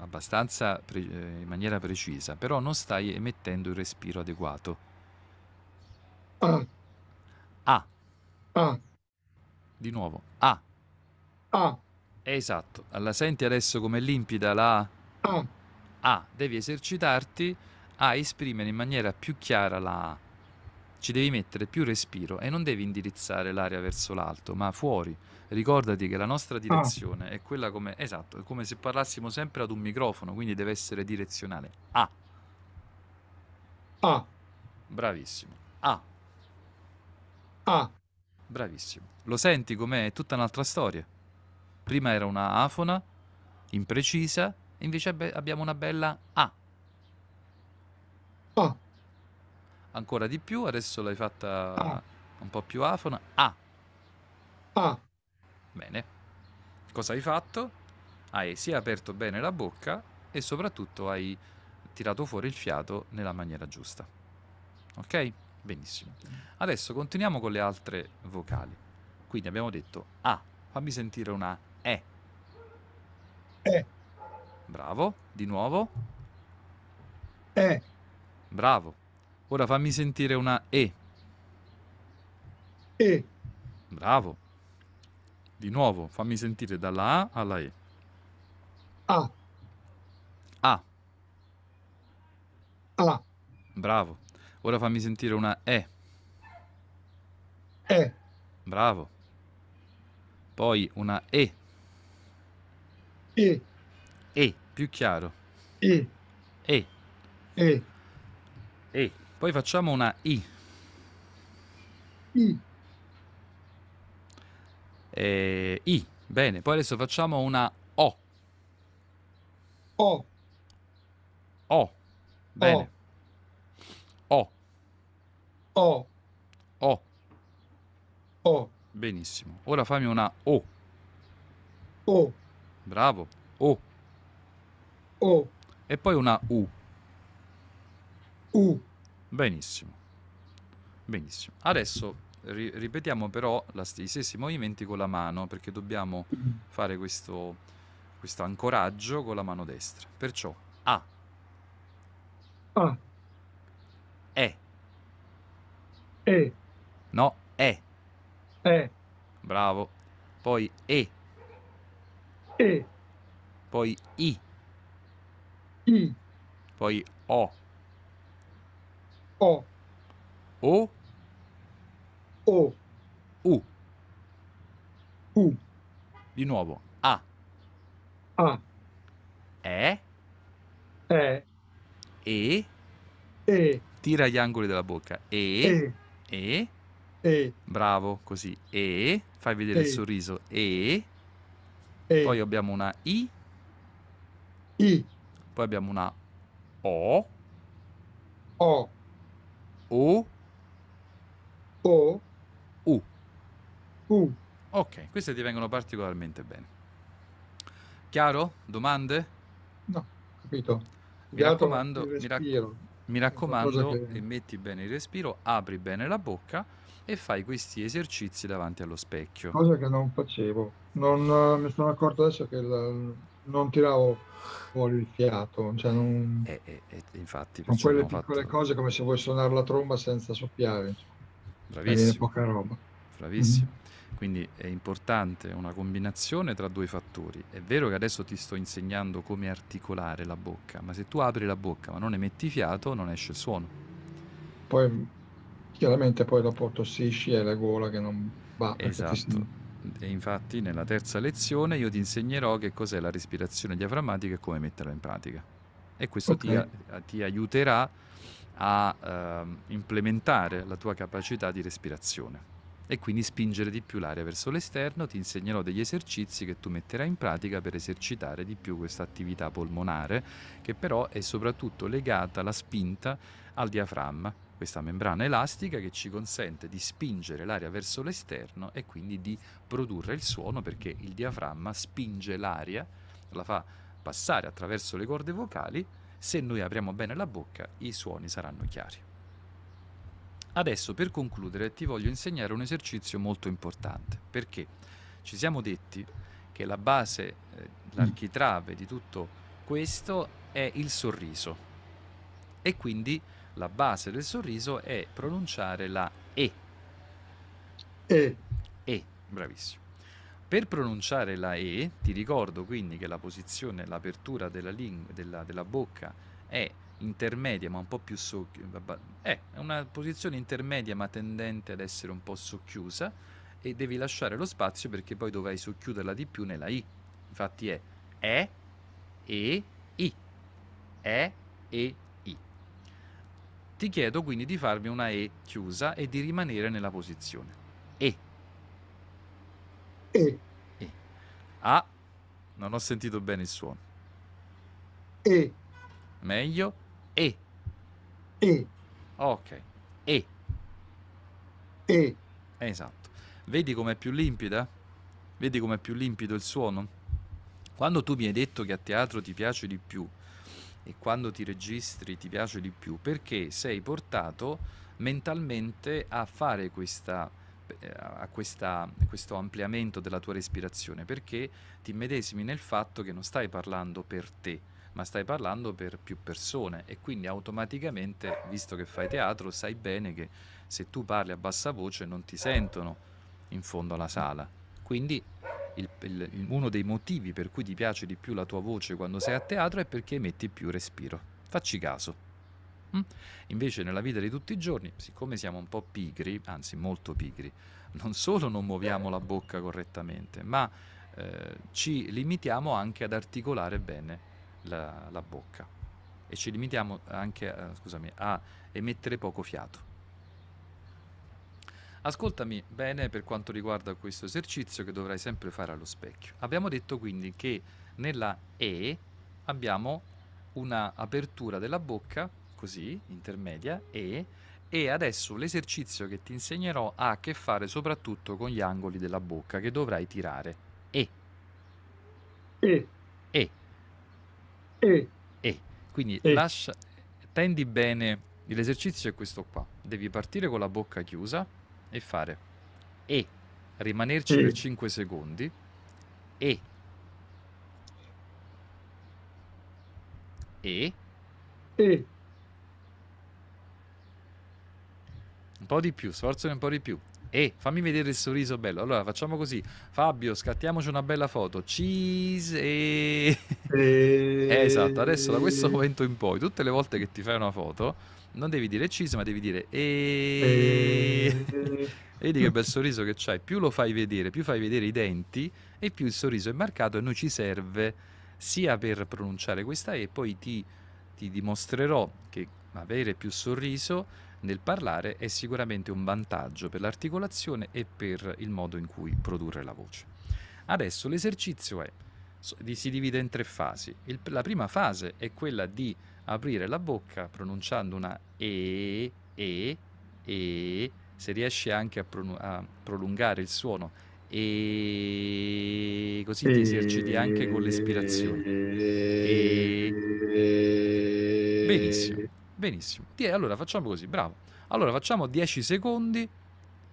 Speaker 1: abbastanza pre- eh, in maniera precisa, però non stai emettendo il respiro adeguato.
Speaker 2: A.
Speaker 1: A,
Speaker 2: A.
Speaker 1: di nuovo, A,
Speaker 2: A,
Speaker 1: Esatto. La senti adesso come limpida la
Speaker 2: A,
Speaker 1: A? Devi esercitarti a esprimere in maniera più chiara la A. Ci devi mettere più respiro e non devi indirizzare l'aria verso l'alto, ma fuori. Ricordati che la nostra direzione è quella come... Esatto, è come se parlassimo sempre ad un microfono, quindi deve essere direzionale. A.
Speaker 2: A,
Speaker 1: Bravissimo. A.
Speaker 2: A,
Speaker 1: Bravissimo. Lo senti com'è? È tutta un'altra storia. Prima era una afona, imprecisa, invece abbiamo una bella A.
Speaker 2: A,
Speaker 1: Ancora di più, adesso l'hai fatta
Speaker 2: Ah.
Speaker 1: un po' più afona. A.
Speaker 2: A,
Speaker 1: Bene. Cosa hai fatto? Hai sia aperto bene la bocca e soprattutto hai tirato fuori il fiato nella maniera giusta. Ok? Benissimo. Adesso continuiamo con le altre vocali. Quindi abbiamo detto A. Fammi sentire una E.
Speaker 2: E,
Speaker 1: Bravo. Di nuovo.
Speaker 2: E,
Speaker 1: Bravo. Ora fammi sentire una E.
Speaker 2: E,
Speaker 1: Bravo. Di nuovo, fammi sentire dalla A alla E.
Speaker 2: A,
Speaker 1: A.
Speaker 2: A,
Speaker 1: Bravo. Ora fammi sentire una E.
Speaker 2: E,
Speaker 1: Bravo. Poi una E.
Speaker 2: E,
Speaker 1: E. Più chiaro.
Speaker 2: E,
Speaker 1: E.
Speaker 2: E,
Speaker 1: E. Poi facciamo una I.
Speaker 2: I,
Speaker 1: E I. Bene. Poi adesso facciamo una O.
Speaker 2: O,
Speaker 1: O. Bene. O.
Speaker 2: O,
Speaker 1: O.
Speaker 2: O,
Speaker 1: Benissimo. Ora fammi una O.
Speaker 2: O,
Speaker 1: Bravo. O.
Speaker 2: O,
Speaker 1: E poi una U.
Speaker 2: U,
Speaker 1: Benissimo. Benissimo. Adesso ri- ripetiamo però st- i stessi movimenti con la mano perché dobbiamo fare questo, questo ancoraggio con la mano destra. Perciò A,
Speaker 2: A,
Speaker 1: E,
Speaker 2: E,
Speaker 1: no, E,
Speaker 2: E,
Speaker 1: bravo. Poi E,
Speaker 2: E,
Speaker 1: poi I,
Speaker 2: I,
Speaker 1: poi O,
Speaker 2: O,
Speaker 1: O,
Speaker 2: O,
Speaker 1: U.
Speaker 2: U,
Speaker 1: Di nuovo A,
Speaker 2: A,
Speaker 1: E,
Speaker 2: E,
Speaker 1: E,
Speaker 2: E,
Speaker 1: tira gli angoli della bocca. E,
Speaker 2: E,
Speaker 1: E,
Speaker 2: E,
Speaker 1: bravo, così. E, fai vedere il
Speaker 2: E.
Speaker 1: sorriso. E,
Speaker 2: E,
Speaker 1: poi abbiamo una I,
Speaker 2: I,
Speaker 1: poi abbiamo una O,
Speaker 2: O,
Speaker 1: O,
Speaker 2: O,
Speaker 1: U.
Speaker 2: U.
Speaker 1: Ok, queste ti vengono particolarmente bene. Chiaro? Domande?
Speaker 2: No, capito?
Speaker 1: Mi
Speaker 2: Dato
Speaker 1: raccomando, mi rac-. Mi raccomando,
Speaker 2: che-
Speaker 1: e metti bene il respiro, apri bene la bocca e fai questi esercizi davanti allo specchio.
Speaker 2: cosa che non facevo. Non, eh, mi sono accorto adesso che la- non tiravo fuori il fiato, cioè non,
Speaker 1: E, e- e infatti,
Speaker 2: con quelle piccole
Speaker 1: fatto...
Speaker 2: cose come se vuoi suonare la tromba senza soffiare,
Speaker 1: Bravissimo,
Speaker 2: poca roba.
Speaker 1: bravissimo. Quindi è importante una combinazione tra due fattori. È vero che adesso ti sto insegnando come articolare la bocca, ma se tu apri la bocca ma non emetti fiato, non esce il suono.
Speaker 2: Poi chiaramente poi dopo tossisci e la gola che non va ti
Speaker 1: Esatto.
Speaker 2: si-
Speaker 1: E infatti nella terza lezione io ti insegnerò che cos'è la respirazione diaframmatica e come metterla in pratica. E questo ti,
Speaker 2: Ok.
Speaker 1: a- ti aiuterà a ehm, implementare la tua capacità di respirazione e quindi spingere di più l'aria verso l'esterno. Ti insegnerò degli esercizi che tu metterai in pratica per esercitare di più questa attività polmonare, che però è soprattutto legata alla spinta al diaframma, questa membrana elastica che ci consente di spingere l'aria verso l'esterno e quindi di produrre il suono perché il diaframma spinge l'aria, la fa passare attraverso le corde vocali. Se noi apriamo bene la bocca, i suoni saranno chiari. Adesso per concludere ti voglio insegnare un esercizio molto importante perché ci siamo detti che la base, eh, l'architrave di tutto questo è il sorriso e quindi la base del sorriso è pronunciare la E.
Speaker 2: E,
Speaker 1: E, bravissimo. Per pronunciare la E, ti ricordo quindi che la posizione, l'apertura della, ling- della, della bocca è intermedia ma un po' più socchiusa, è una posizione intermedia ma tendente ad essere un po' socchiusa e devi lasciare lo spazio perché poi dovrai socchiuderla di più nella I. Infatti è E, E, I. E, E. Ti chiedo quindi di farmi una E chiusa e di rimanere nella posizione. E.
Speaker 2: E.
Speaker 1: E. A. Non ho sentito bene il suono.
Speaker 2: E.
Speaker 1: Meglio. E.
Speaker 2: E.
Speaker 1: Ok. E.
Speaker 2: E.
Speaker 1: Esatto. Vedi com'è più limpida? Vedi com'è più limpido il suono? Quando tu mi hai detto che a teatro ti piace di più e quando ti registri ti piace di più, perché sei portato mentalmente a fare questa, eh, a questa, questo ampliamento della tua respirazione, perché ti medesimi nel fatto che non stai parlando per te, ma stai parlando per più persone e quindi automaticamente, visto che fai teatro, sai bene che se tu parli a bassa voce non ti sentono in fondo alla sala. Quindi il, il, uno dei motivi per cui ti piace di più la tua voce quando sei a teatro è perché metti più respiro. Facci caso. Mm? Invece nella vita di tutti i giorni, siccome siamo un po' pigri, anzi molto pigri, non solo non muoviamo la bocca correttamente, ma eh, ci limitiamo anche ad articolare bene la, la bocca e ci limitiamo anche eh, scusami, a emettere poco fiato. Ascoltami bene per quanto riguarda questo esercizio che dovrai sempre fare allo specchio. Abbiamo detto quindi che nella E abbiamo una apertura della bocca, così, intermedia, E, e adesso l'esercizio che ti insegnerò ha a che fare soprattutto con gli angoli della bocca che dovrai tirare. E.
Speaker 2: E.
Speaker 1: E.
Speaker 2: E.
Speaker 1: E. Quindi
Speaker 2: E.
Speaker 1: lascia, tendi bene, l'esercizio è questo qua. Devi partire con la bocca chiusa e fare E, rimanerci
Speaker 2: E.
Speaker 1: per 5 secondi, E, E,
Speaker 2: E.
Speaker 1: un po' di più, sforzati un po' di più. E, fammi vedere il sorriso bello. Allora facciamo così. Fabio, scattiamoci una bella foto. Cheese e...
Speaker 2: E.
Speaker 1: Esatto, adesso da questo momento in poi, tutte le volte che ti fai una foto, non devi dire cheese, ma devi dire e...
Speaker 2: E.
Speaker 1: Vedi che bel sorriso che c'hai, più lo fai vedere, più fai vedere i denti e più il sorriso è marcato e noi ci serve sia per pronunciare questa E, poi ti, ti dimostrerò che avere più sorriso nel parlare è sicuramente un vantaggio per l'articolazione e per il modo in cui produrre la voce. Adesso l'esercizio è, si divide in tre fasi. Il- la prima fase è quella di aprire la bocca pronunciando una E, E, E, se riesci anche a, pronu- a prolungare il suono E, così ti eserciti anche con l'espirazione.
Speaker 2: E.
Speaker 1: Benissimo, benissimo. Allora facciamo così, bravo. Allora facciamo 10 secondi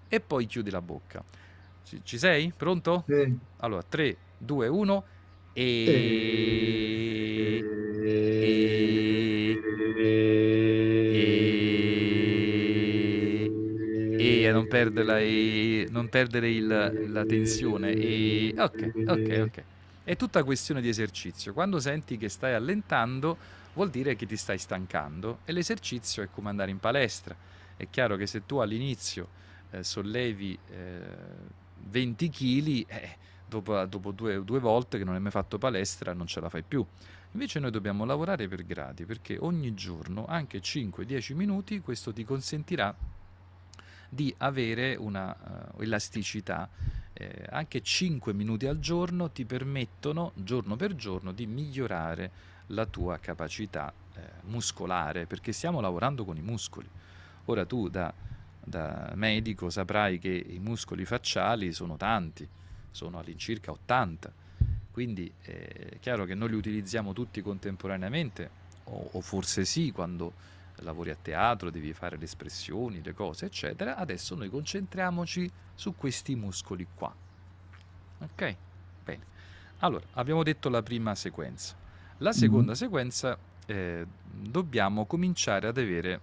Speaker 1: e poi chiudi la bocca. Ci, ci sei? Pronto?
Speaker 2: Sì.
Speaker 1: Allora 3, 2, 1 e... E a non perdere, la, e non perdere il- la tensione. E... Ok, ok, ok. È tutta questione di esercizio. Quando senti che stai allentando, vuol dire che ti stai stancando e l'esercizio è come andare in palestra. È chiaro che se tu all'inizio eh, sollevi eh, 20 kg, dopo, dopo due, due volte che non hai mai fatto palestra non ce la fai più. Invece noi dobbiamo lavorare per gradi perché ogni giorno, anche 5-10 minuti, questo ti consentirà di avere una eh, elasticità. Eh, anche 5 minuti al giorno ti permettono, giorno per giorno, di migliorare la tua capacità eh, muscolare, perché stiamo lavorando con i muscoli. Ora tu da, da medico saprai che i muscoli facciali sono tanti, sono all'incirca 80, quindi eh, è chiaro che noi li utilizziamo tutti contemporaneamente, o, o forse sì, quando lavori a teatro, devi fare le espressioni, le cose, eccetera. Adesso noi concentriamoci su questi muscoli qua. Ok? Bene. Allora, abbiamo detto la prima sequenza. La seconda sequenza eh, dobbiamo cominciare ad avere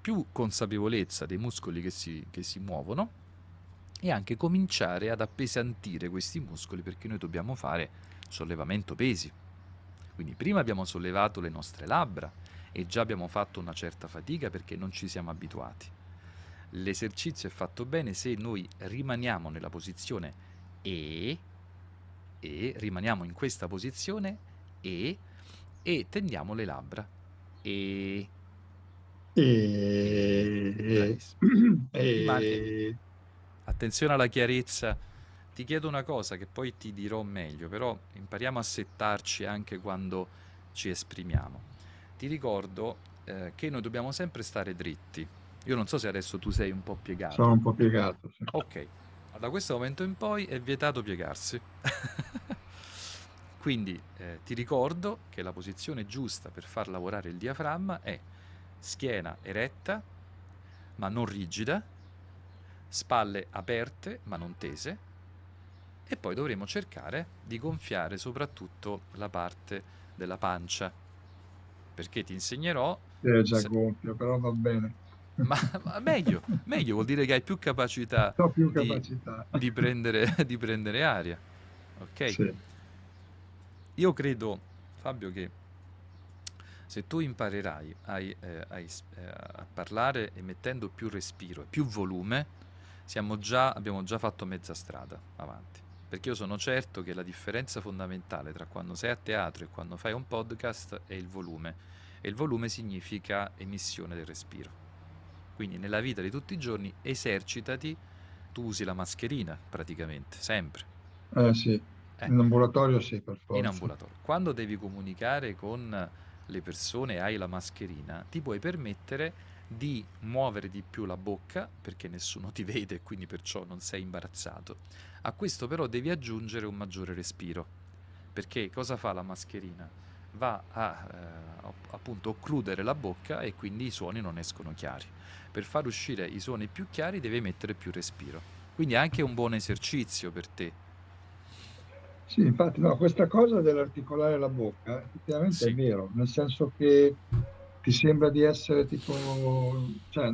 Speaker 1: più consapevolezza dei muscoli che si, che si muovono e anche cominciare ad appesantire questi muscoli perché noi dobbiamo fare sollevamento pesi. Quindi prima abbiamo sollevato le nostre labbra e già abbiamo fatto una certa fatica perché non ci siamo abituati. L'esercizio è fatto bene se noi rimaniamo nella posizione E, e rimaniamo in questa posizione E e tendiamo le labbra. E...
Speaker 2: E...
Speaker 1: e... Attenzione alla chiarezza. Ti chiedo una cosa che poi ti dirò meglio, però impariamo a settarci anche quando ci esprimiamo. Ti ricordo eh, che noi dobbiamo sempre stare dritti. Io non so se adesso tu sei un po' piegato.
Speaker 2: Sono un po' piegato. Sì.
Speaker 1: Ok, da questo momento in poi è vietato piegarsi. Quindi eh, ti ricordo che la posizione giusta per far lavorare il diaframma è schiena eretta ma non rigida, spalle aperte ma non tese e poi dovremo cercare di gonfiare soprattutto la parte della pancia perché ti insegnerò
Speaker 2: è già se... gonfio però va bene
Speaker 1: ma, ma, meglio, meglio vuol dire che hai più capacità,
Speaker 2: più capacità.
Speaker 1: Di, di, prendere, di, prendere, aria ok
Speaker 2: sì.
Speaker 1: io credo Fabio che se tu imparerai a, eh, a, eh, a parlare emettendo più respiro e più volume già, abbiamo già fatto mezza strada avanti. Perché io sono certo che la differenza fondamentale tra quando sei a teatro e quando fai un podcast è il volume. E il volume significa emissione del respiro. Quindi nella vita di tutti i giorni esercitati, tu usi la mascherina praticamente, sempre.
Speaker 2: Eh sì, eh. in ambulatorio sì, per forza.
Speaker 1: In ambulatorio. Quando devi comunicare con le persone e hai la mascherina, ti puoi permettere di muovere di più la bocca perché nessuno ti vede e quindi perciò non sei imbarazzato. A questo però devi aggiungere un maggiore respiro perché cosa fa la mascherina? Va a eh, appunto occludere la bocca e quindi i suoni non escono chiari. Per far uscire i suoni più chiari devi mettere più respiro. Quindi è anche un buon esercizio per te.
Speaker 2: Sì, infatti no, questa cosa dell'articolare la bocca effettivamente sì. è vero, nel senso che ti sembra di essere tipo, cioè,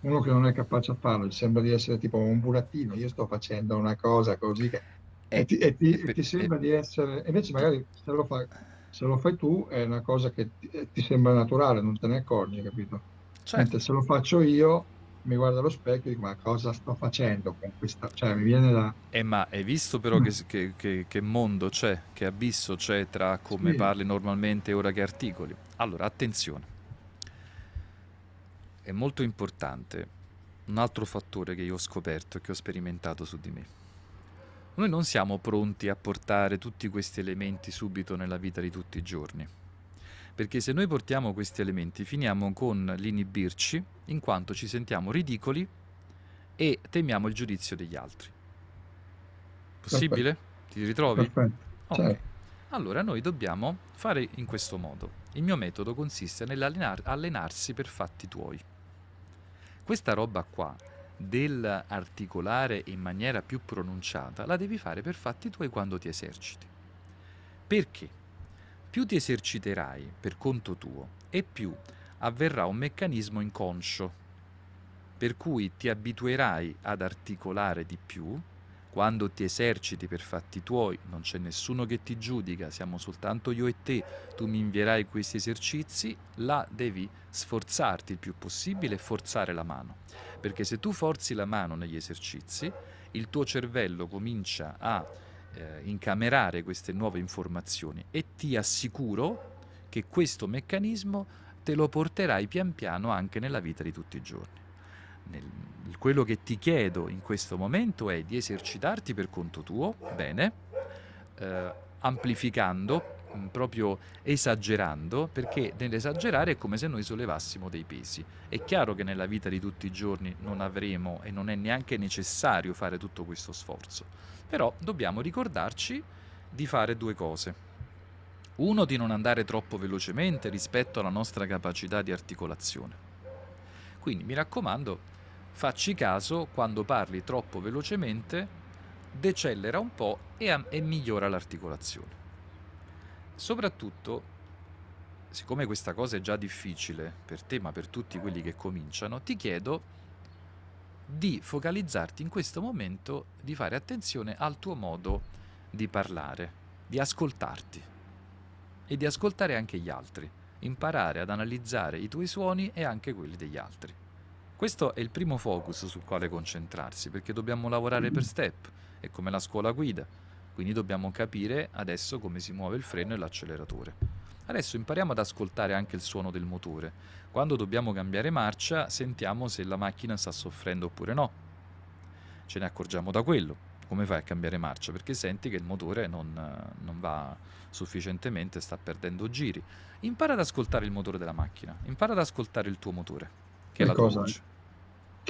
Speaker 2: uno che non è capace a farlo, ti sembra di essere tipo un burattino, io sto facendo una cosa così che, e, ti, e ti, e ti sembra di essere, invece magari se lo, fai, se lo fai tu è una cosa che ti, ti, sembra naturale, non te ne accorgi, capito? Certo. Mentre se lo faccio io, mi guardo allo specchio e dico ma cosa sto facendo con questa cioè mi viene da
Speaker 1: eh ma hai visto però mm. che, che, che, che, mondo c'è che abisso c'è tra come sì. parli normalmente e ora che articoli allora attenzione è molto importante un altro fattore che io ho scoperto e che ho sperimentato su di me. Noi non siamo pronti a portare tutti questi elementi subito nella vita di tutti i giorni, perché se noi portiamo questi elementi finiamo con l'inibirci in quanto ci sentiamo ridicoli e temiamo il giudizio degli altri. Possibile? Perfetto. Ti ritrovi?
Speaker 2: Perfetto. Okay. Certo.
Speaker 1: Allora noi dobbiamo fare in questo modo. Il mio metodo consiste nell'allenarsi per fatti tuoi. Questa roba qua dell'articolare in maniera più pronunciata la devi fare per fatti tuoi quando ti eserciti. Perché? Più ti eserciterai per conto tuo e più avverrà un meccanismo inconscio, per cui ti abituerai ad articolare di più quando ti eserciti per fatti tuoi, non c'è nessuno che ti giudica, siamo soltanto io e te, tu mi invierai questi esercizi, là devi sforzarti il più possibile e forzare la mano. Perché se tu forzi la mano negli esercizi, il tuo cervello comincia a eh, incamerare queste nuove informazioni e ti assicuro che questo meccanismo te lo porterai pian piano anche nella vita di tutti i giorni nel, quello che ti chiedo in questo momento è di esercitarti per conto tuo, bene, eh, amplificando, mm, proprio esagerando, perché nell'esagerare è come se noi sollevassimo dei pesi. È chiaro che nella vita di tutti i giorni non avremo e non è neanche necessario fare tutto questo sforzo, però dobbiamo ricordarci di fare due cose. Uno, di non andare troppo velocemente rispetto alla nostra capacità di articolazione. Quindi mi raccomando, facci caso quando parli troppo velocemente, decelera un po' e, e migliora l'articolazione. Soprattutto, siccome questa cosa è già difficile per te, ma per tutti quelli che cominciano, ti chiedo di focalizzarti in questo momento, di fare attenzione al tuo modo di parlare, di ascoltarti e di ascoltare anche gli altri, imparare ad analizzare i tuoi suoni e anche quelli degli altri. Questo è il primo focus sul quale concentrarsi, perché dobbiamo lavorare per step, è come la scuola guida, quindi dobbiamo capire adesso come si muove il freno e l'acceleratore. Adesso impariamo ad ascoltare anche il suono del motore. Quando dobbiamo cambiare marcia, sentiamo se la macchina sta soffrendo oppure no. Ce ne accorgiamo da quello. Come fai a cambiare marcia? Perché senti che il motore non, non va sufficientemente, sta perdendo giri. Impara ad ascoltare il motore della macchina, impara ad ascoltare il tuo motore, che è la tua
Speaker 2: cosa?
Speaker 1: voce.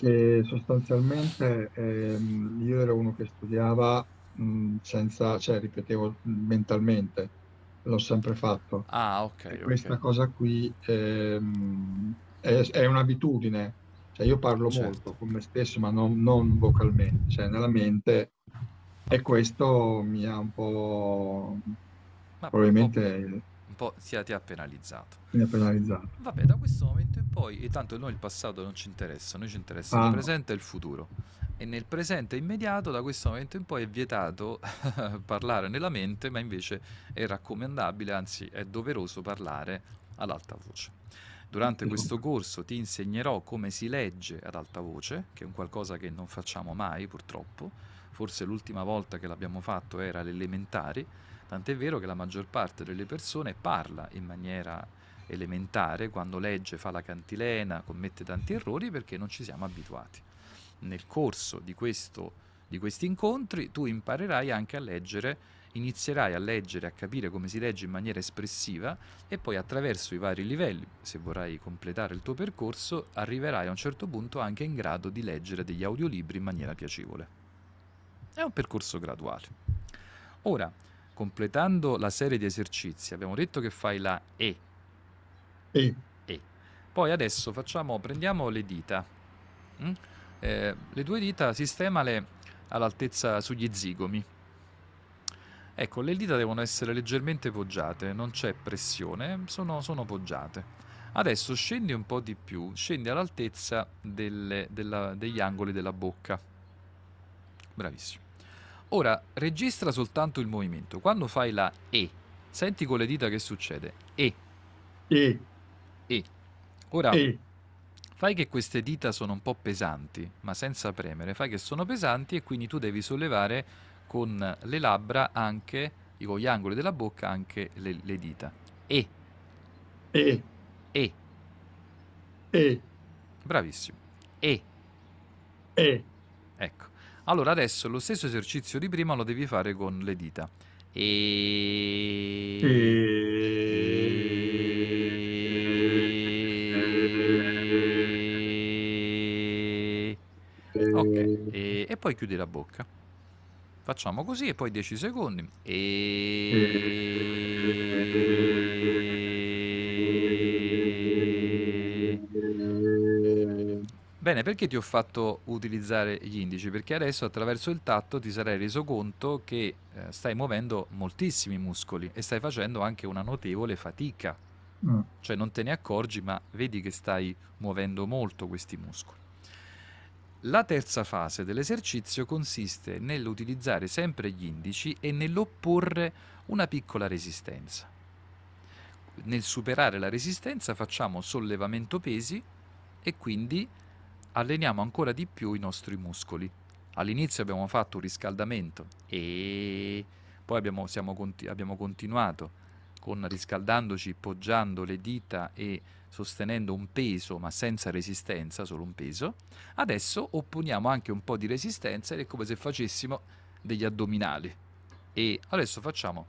Speaker 2: Che sostanzialmente ehm, io ero uno che studiava mh, senza, cioè ripetevo mentalmente, l'ho sempre fatto.
Speaker 1: Ah, ok,
Speaker 2: E
Speaker 1: ok.
Speaker 2: questa cosa qui ehm, è, è un'abitudine, cioè io parlo
Speaker 1: Certo.
Speaker 2: molto con me stesso, ma non, non vocalmente, cioè nella mente, e questo mi ha un po',
Speaker 1: Ma
Speaker 2: probabilmente
Speaker 1: po' ti, ti ha penalizzato.
Speaker 2: mi ha penalizzato.
Speaker 1: Vabbè, da questo momento in poi, e tanto noi il passato non ci interessa, noi ci interessa
Speaker 2: Ah,
Speaker 1: il
Speaker 2: no.
Speaker 1: presente e il futuro. E nel presente immediato, da questo momento in poi, è vietato parlare nella mente, ma invece è raccomandabile, anzi è doveroso parlare ad alta voce. Durante questo corso ti insegnerò come si legge ad alta voce, che è un qualcosa che non facciamo mai purtroppo. Forse l'ultima volta che l'abbiamo fatto era alle elementari, tant'è vero che la maggior parte delle persone parla in maniera elementare, quando legge fa la cantilena, commette tanti errori perché non ci siamo abituati. Nel corso di, questo, di questi incontri tu imparerai anche a leggere, inizierai a leggere, a capire come si legge in maniera espressiva e poi attraverso i vari livelli, se vorrai completare il tuo percorso, arriverai a un certo punto anche in grado di leggere degli audiolibri in maniera piacevole. È un percorso graduale. Ora, completando la serie di esercizi, abbiamo detto che fai la E,
Speaker 2: E,
Speaker 1: e. Poi adesso facciamo, prendiamo le dita. mm? Eh, le due dita sistemale all'altezza sugli zigomi. Ecco, le dita devono essere leggermente poggiate, non c'è pressione, sono, sono poggiate. Adesso scendi un po' di più, scendi all'altezza delle- della- degli angoli della bocca. Bravissimo. Ora registra soltanto il movimento. Quando fai la E, senti con le dita che succede. E,
Speaker 2: E,
Speaker 1: E. Ora
Speaker 2: E,
Speaker 1: fai che queste dita sono un po' pesanti, ma senza premere. Fai che sono pesanti e quindi tu devi sollevare con le labbra anche, con gli angoli della bocca, anche le, le dita. E,
Speaker 2: E,
Speaker 1: E.
Speaker 2: E,
Speaker 1: Bravissimo. E.
Speaker 2: E,
Speaker 1: Ecco. Allora adesso lo stesso esercizio di prima lo devi fare con le dita. E. E. Ok, e, e poi chiudi la bocca. Facciamo così e poi 10 secondi. E... Bene, perché ti ho fatto utilizzare gli indici? Perché adesso attraverso il tatto ti sarai reso conto che eh, stai muovendo moltissimi muscoli e stai facendo anche una notevole fatica.
Speaker 2: Mm.
Speaker 1: Cioè non te ne accorgi, ma vedi che stai muovendo molto questi muscoli. La terza fase dell'esercizio consiste nell'utilizzare sempre gli indici e nell'opporre una piccola resistenza. Nel superare la resistenza facciamo sollevamento pesi e quindi alleniamo ancora di più i nostri muscoli. All'inizio abbiamo fatto un riscaldamento e poi abbiamo, conti- abbiamo continuato con riscaldandoci, poggiando le dita e sostenendo un peso ma senza resistenza, solo un peso. Adesso opponiamo anche un po' di resistenza ed è come se facessimo degli addominali. E adesso facciamo,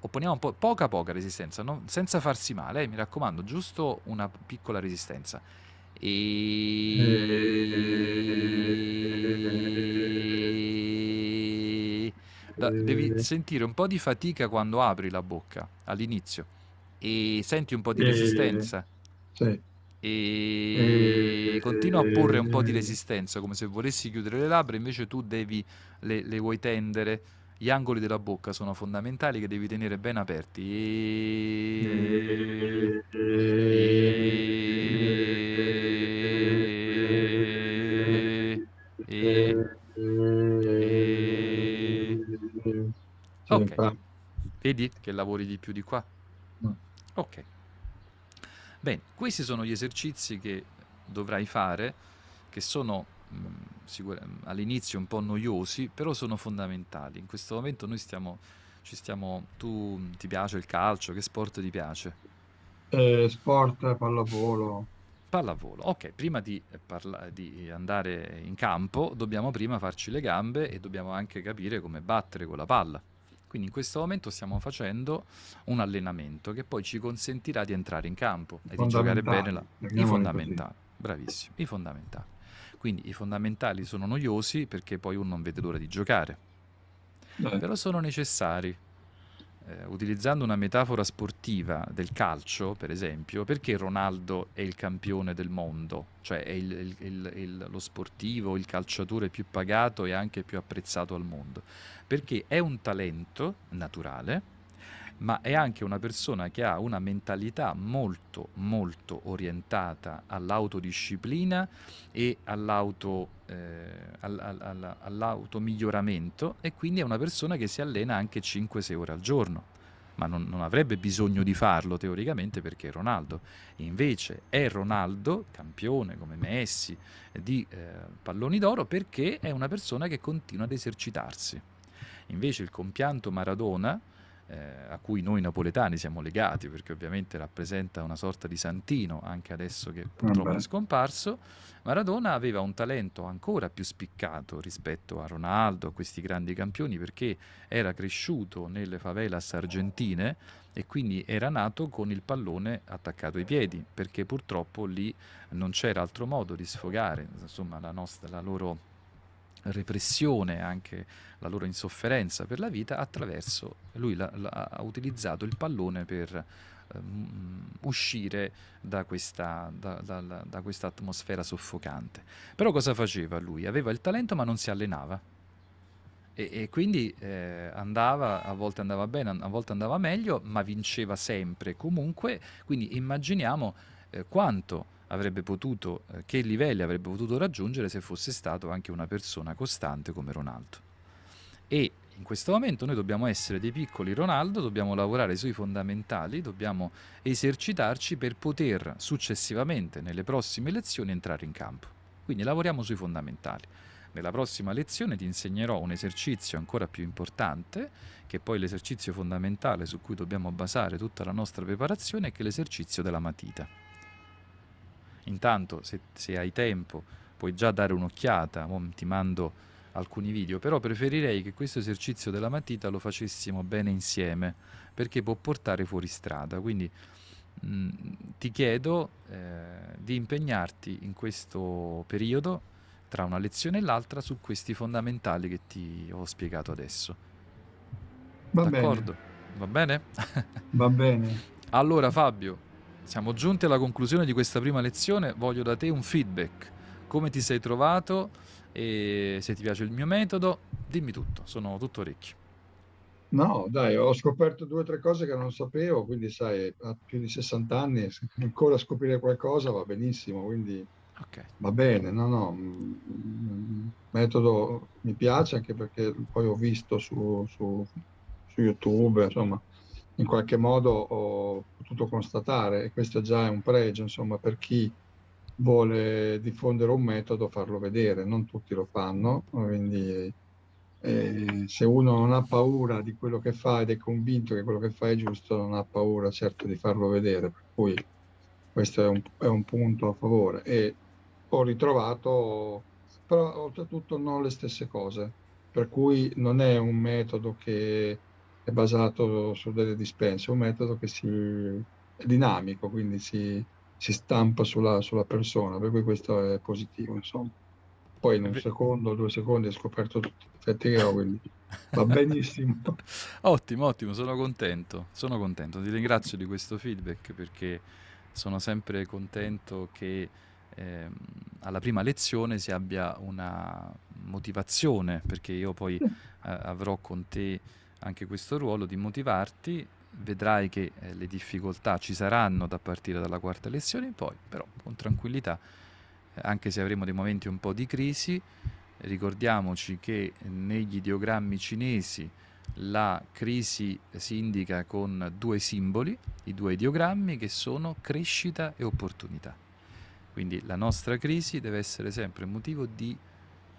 Speaker 1: opponiamo un po', poca poca resistenza, non- senza farsi male, eh, mi raccomando, giusto una piccola resistenza. E... Da- devi sentire un po' di fatica quando apri la bocca all'inizio. E senti un po' di
Speaker 2: E-
Speaker 1: resistenza.
Speaker 2: Sì.
Speaker 1: e
Speaker 2: E-
Speaker 1: continua a porre un po' di resistenza come se volessi chiudere le labbra invece tu devi le, le vuoi tendere. Gli angoli della bocca sono fondamentali che devi tenere ben aperti. E... Ok. Vedi che lavori di più di qua?
Speaker 2: No.
Speaker 1: Ok. Bene, questi sono gli esercizi che dovrai fare, che sono mh, sicur- all'inizio un po' noiosi, però sono fondamentali. In questo momento noi stiamo, ci stiamo... Tu ti piace il calcio? Che sport ti piace?
Speaker 2: Eh, sport, pallavolo.
Speaker 1: Pallavolo. Ok, prima di, parla- di andare in campo dobbiamo prima farci le gambe e dobbiamo anche capire come battere con la palla. Quindi in questo momento stiamo facendo un allenamento che poi ci consentirà di entrare in campo e di giocare bene la... i fondamentali. Bravissimo, i fondamentali. Quindi i fondamentali sono noiosi perché poi uno non vede l'ora di giocare,
Speaker 2: Eh,
Speaker 1: però sono necessari. Eh, utilizzando una metafora sportiva del calcio, per esempio, perché Ronaldo è il campione del mondo, cioè è il- il- il- lo sportivo, il calciatore più pagato e anche più apprezzato al mondo? Perché è un talento naturale, ma è anche una persona che ha una mentalità molto, molto orientata all'autodisciplina e all'auto, eh, al- al- al- all'automiglioramento e quindi è una persona che si allena anche 5-6 ore al giorno. Ma non, non avrebbe bisogno di farlo teoricamente perché è Ronaldo. Invece è Ronaldo, campione come Messi di eh, palloni d'oro, perché è una persona che continua ad esercitarsi. Invece il compianto Maradona, a cui noi napoletani siamo legati perché ovviamente rappresenta una sorta di santino anche adesso che purtroppo
Speaker 2: Vabbè.
Speaker 1: è scomparso, Maradona aveva un talento ancora più spiccato rispetto a Ronaldo, a questi grandi campioni, perché era cresciuto nelle favelas argentine e quindi era nato con il pallone attaccato ai piedi, perché purtroppo lì non c'era altro modo di sfogare insomma, la, nostra, la loro repressione, anche la loro insofferenza per la vita, attraverso lui la- la- ha utilizzato il pallone per ehm, uscire da questa, da, da- da- questa atmosfera soffocante. Però cosa faceva lui? Aveva il talento ma non si allenava. E, e quindi eh, andava, a volte andava bene, a volte andava meglio, ma vinceva sempre comunque. Quindi immaginiamo eh, quanto avrebbe potuto, eh, che livelli avrebbe potuto raggiungere se fosse stato anche una persona costante come Ronaldo. E in questo momento noi dobbiamo essere dei piccoli Ronaldo, dobbiamo lavorare sui fondamentali, dobbiamo esercitarci per poter successivamente nelle prossime lezioni entrare in campo. Quindi lavoriamo sui fondamentali. Nella prossima lezione ti insegnerò un esercizio ancora più importante, che è poi l'esercizio fondamentale su cui dobbiamo basare tutta la nostra preparazione, che è l'esercizio della matita. Intanto, se, se hai tempo, puoi già dare un'occhiata, ti mando alcuni video, però preferirei che questo esercizio della matita lo facessimo bene insieme, perché può portare fuori strada. Quindi mh, ti chiedo eh, di impegnarti in questo periodo, tra una lezione e l'altra, su questi fondamentali che ti ho spiegato adesso.
Speaker 2: Va bene,
Speaker 1: D'accordo? Va bene?
Speaker 2: va bene.
Speaker 1: Allora Fabio, siamo giunti alla conclusione di questa prima lezione, voglio da te un feedback. Come ti sei trovato? E se ti piace il mio metodo, dimmi tutto, sono tutto orecchi.
Speaker 2: No, dai, ho scoperto due o tre cose che non sapevo, quindi sai, a più di 60 anni, ancora scoprire qualcosa va benissimo, quindi
Speaker 1: Ok,
Speaker 2: va bene, no, no, mm, metodo mi piace anche perché poi ho visto su, su- su YouTube, insomma, in qualche modo ho potuto constatare, e questo già è un pregio, insomma, per chi vuole diffondere un metodo, farlo vedere, non tutti lo fanno, quindi eh, se uno non ha paura di quello che fa ed è convinto che quello che fa è giusto, non ha paura certo di farlo vedere, per cui questo è un, è un punto a favore. E ho ritrovato, però oltretutto non le stesse cose, per cui non è un metodo che è basato su delle dispense, è un metodo che si, è dinamico, quindi si, si stampa sulla, sulla persona, per cui questo è positivo, insomma. Poi in un secondo, due secondi hai scoperto tutti i difetti che ho, quindi va benissimo.
Speaker 1: Ottimo, ottimo, sono contento, sono contento. Ti ringrazio di questo feedback perché sono sempre contento che ehm, alla prima lezione si abbia una motivazione, perché io poi eh, avrò con te anche questo ruolo di motivarti. Vedrai che eh, le difficoltà ci saranno da partire dalla quarta lezione in poi, però con tranquillità, eh, anche se avremo dei momenti un po' di crisi, ricordiamoci che negli ideogrammi cinesi la crisi si indica con due simboli, i due ideogrammi che sono crescita e opportunità. Quindi la nostra crisi deve essere sempre motivo di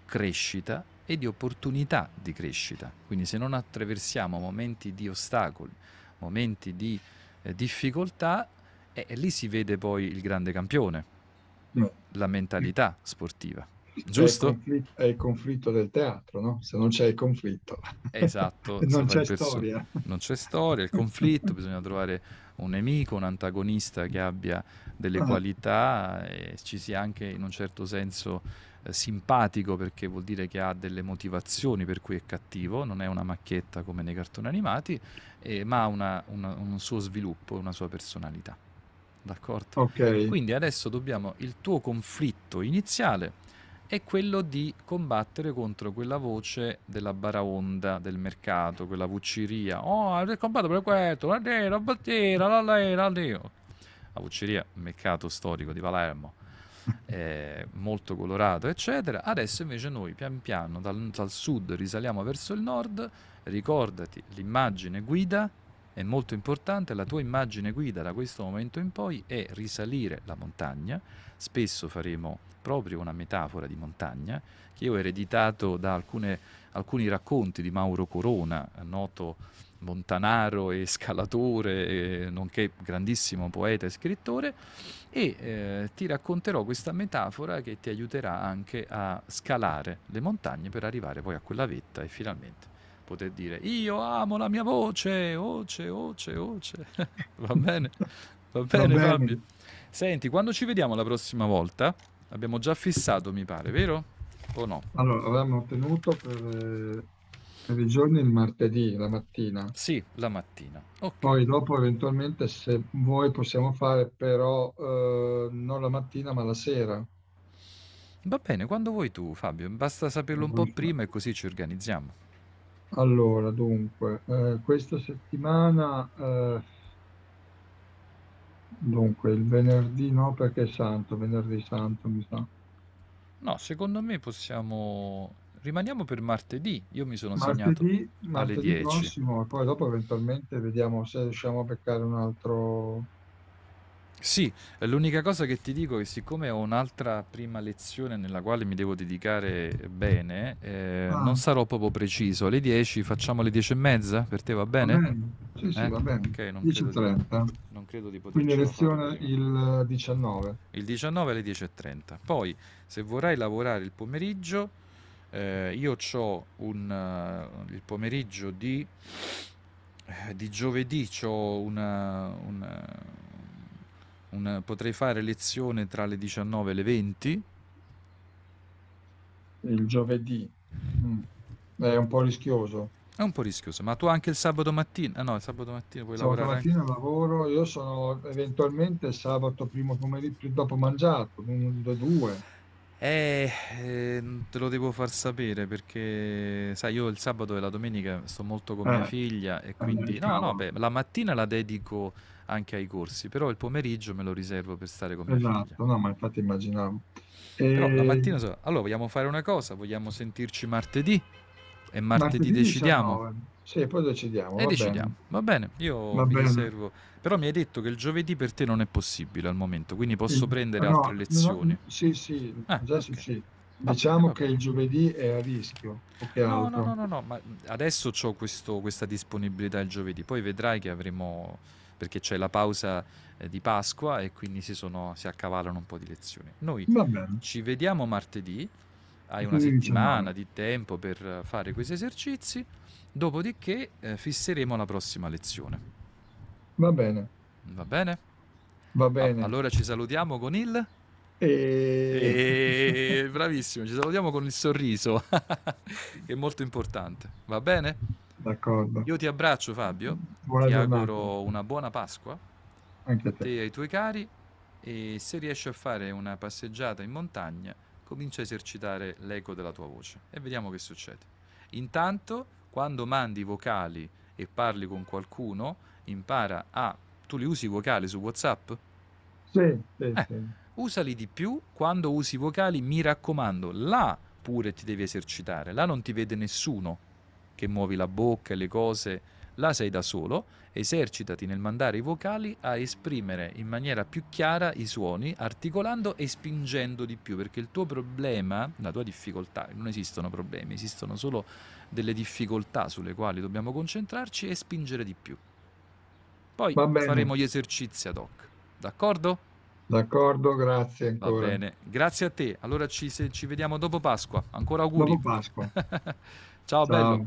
Speaker 1: crescita e di opportunità di crescita. Quindi se non attraversiamo momenti di ostacoli, momenti di eh, difficoltà, eh, lì si vede poi il grande campione, no. la mentalità sportiva. Giusto?
Speaker 2: È il, conflitto, è il, conflitto, del teatro, no? Se non c'è il conflitto.
Speaker 1: Esatto.
Speaker 2: non c'è storia.
Speaker 1: Non c'è storia, il conflitto, bisogna trovare un nemico, un antagonista che abbia delle ah. qualità e ci sia anche in un certo senso eh, simpatico perché vuol dire che ha delle motivazioni per cui è cattivo, non è una macchietta come nei cartoni animati, eh, ma ha una, una, un suo sviluppo, una sua personalità. D'accordo?
Speaker 2: Ok.
Speaker 1: Quindi adesso dobbiamo, il tuo conflitto iniziale è quello di combattere contro quella voce della baraonda del mercato, quella vucceria. Oh, hai combattuto per questo, la nera, battiera, la lera, la La vucceria, mercato storico di Palermo, è molto colorato, eccetera. Adesso invece noi pian piano dal, dal sud risaliamo verso il nord. Ricordati, l'immagine guida è molto importante, la tua immagine guida da questo momento in poi è risalire la montagna. Spesso faremo proprio una metafora di montagna che io ho ereditato da alcune, alcuni racconti di Mauro Corona, noto montanaro e scalatore, nonché grandissimo poeta e scrittore, e eh, ti racconterò questa metafora che ti aiuterà anche a scalare le montagne per arrivare poi a quella vetta e finalmente poter dire io amo la mia voce, voce, voce, voce. Va bene? Va bene, Va bene. Fabio? Senti, quando ci vediamo la prossima volta? Abbiamo già fissato, mi pare, vero? O no?
Speaker 2: Allora, avevamo tenuto per, per i giorni il martedì, la mattina.
Speaker 1: Sì, la mattina.
Speaker 2: Okay. Poi dopo eventualmente se vuoi possiamo fare però eh, non la mattina ma la sera.
Speaker 1: Va bene, quando vuoi tu Fabio, basta saperlo un po' prima e così ci organizziamo.
Speaker 2: Allora, dunque, eh, questa settimana eh, Dunque, il venerdì no perché è santo, venerdì santo mi sa.
Speaker 1: No, secondo me possiamo... Rimaniamo per martedì. Io mi sono segnato
Speaker 2: Martedì,
Speaker 1: alle
Speaker 2: martedì
Speaker 1: 10.
Speaker 2: prossimo, e poi dopo eventualmente vediamo se riusciamo a beccare un altro
Speaker 1: sì, l'unica cosa che ti dico è che siccome ho un'altra prima lezione nella quale mi devo dedicare bene, eh,
Speaker 2: Ah,
Speaker 1: non sarò proprio preciso. Alle 10 facciamo le 10 e mezza? Per te va
Speaker 2: va
Speaker 1: bene?
Speaker 2: bene? Sì, sì,
Speaker 1: Eh?
Speaker 2: va bene.
Speaker 1: Ok, non credo di,
Speaker 2: 10.30.
Speaker 1: non credo di
Speaker 2: Quindi
Speaker 1: potercelo fare
Speaker 2: lezione il 19.
Speaker 1: Il 19 alle 10.30. Poi, se vorrai lavorare il pomeriggio, eh, io ho un, uh, il pomeriggio di, eh, di giovedì c'ho una, eh, una, una, potrei fare lezione tra le 19 e le 20
Speaker 2: il giovedì mm. è un po' rischioso
Speaker 1: è un po' rischioso, ma tu anche il sabato mattina? Ah no, il sabato mattina puoi
Speaker 2: sabato
Speaker 1: lavorare. Sabato
Speaker 2: mattina lavoro, io sono eventualmente sabato primo pomeriggio dopo mangiato, 1, 2.
Speaker 1: Eh, eh, te lo devo far sapere perché, sai, io il sabato e la domenica sto molto con mia
Speaker 2: eh.
Speaker 1: figlia e
Speaker 2: eh,
Speaker 1: quindi... No, no, beh, la mattina la dedico anche ai corsi, però il pomeriggio me lo riservo per stare con mia figlia.
Speaker 2: Esatto, no, ma infatti immaginavo.
Speaker 1: Però la
Speaker 2: ehm,
Speaker 1: mattina... Allora, vogliamo fare una cosa? Vogliamo sentirci martedì? E martedì
Speaker 2: martedì
Speaker 1: decidiamo.
Speaker 2: 19. Sì, poi decidiamo,
Speaker 1: E
Speaker 2: va
Speaker 1: decidiamo.
Speaker 2: bene.
Speaker 1: Va bene, io
Speaker 2: Va
Speaker 1: mi
Speaker 2: bene.
Speaker 1: riservo. Però mi hai detto che il giovedì per te non è possibile al momento, quindi posso
Speaker 2: Il-
Speaker 1: prendere
Speaker 2: no,
Speaker 1: altre
Speaker 2: no,
Speaker 1: lezioni.
Speaker 2: sì, sì,
Speaker 1: Ah,
Speaker 2: adesso
Speaker 1: ok.
Speaker 2: sì.
Speaker 1: Bene,
Speaker 2: Diciamo che il giovedì è a rischio,
Speaker 1: No, no, no, no, no, ma adesso ho questa disponibilità il giovedì, poi vedrai che avremo, perché c'è la pausa eh, di Pasqua e quindi si, sono, si accavallano un po' di lezioni. Noi ci vediamo martedì, hai una settimana
Speaker 2: 19.
Speaker 1: di tempo per fare questi esercizi, dopodiché eh, fisseremo la prossima lezione.
Speaker 2: Va bene,
Speaker 1: Va bene?
Speaker 2: va
Speaker 1: A-
Speaker 2: bene.
Speaker 1: allora ci salutiamo con il...
Speaker 2: E...
Speaker 1: E... Bravissimo, ci salutiamo con il sorriso, che è molto importante. Va bene?
Speaker 2: D'accordo.
Speaker 1: Io ti abbraccio Fabio,
Speaker 2: Buona
Speaker 1: ti
Speaker 2: giornata
Speaker 1: auguro una buona Pasqua
Speaker 2: anche a
Speaker 1: a
Speaker 2: te.
Speaker 1: te e ai tuoi cari e se riesci a fare una passeggiata in montagna, comincia a esercitare l'eco della tua voce e vediamo che succede. Intanto, quando mandi vocali e parli con qualcuno, impara a... Tu li usi i vocali su WhatsApp?
Speaker 2: Sì, sì,
Speaker 1: Eh,
Speaker 2: sì.
Speaker 1: usali di più quando usi i vocali, mi raccomando, là pure ti devi esercitare, là non ti vede nessuno. che muovi la bocca e le cose, là sei da solo, esercitati nel mandare i vocali a esprimere in maniera più chiara i suoni, articolando e spingendo di più, perché il tuo problema, la tua difficoltà, non esistono problemi, esistono solo delle difficoltà sulle quali dobbiamo concentrarci e spingere di più. Poi faremo gli esercizi ad hoc, d'accordo?
Speaker 2: D'accordo, grazie ancora.
Speaker 1: Va bene, grazie a te. Allora ci, se, ci vediamo dopo Pasqua. Ancora auguri.
Speaker 2: Dopo Pasqua.
Speaker 1: ciao, ciao, bello.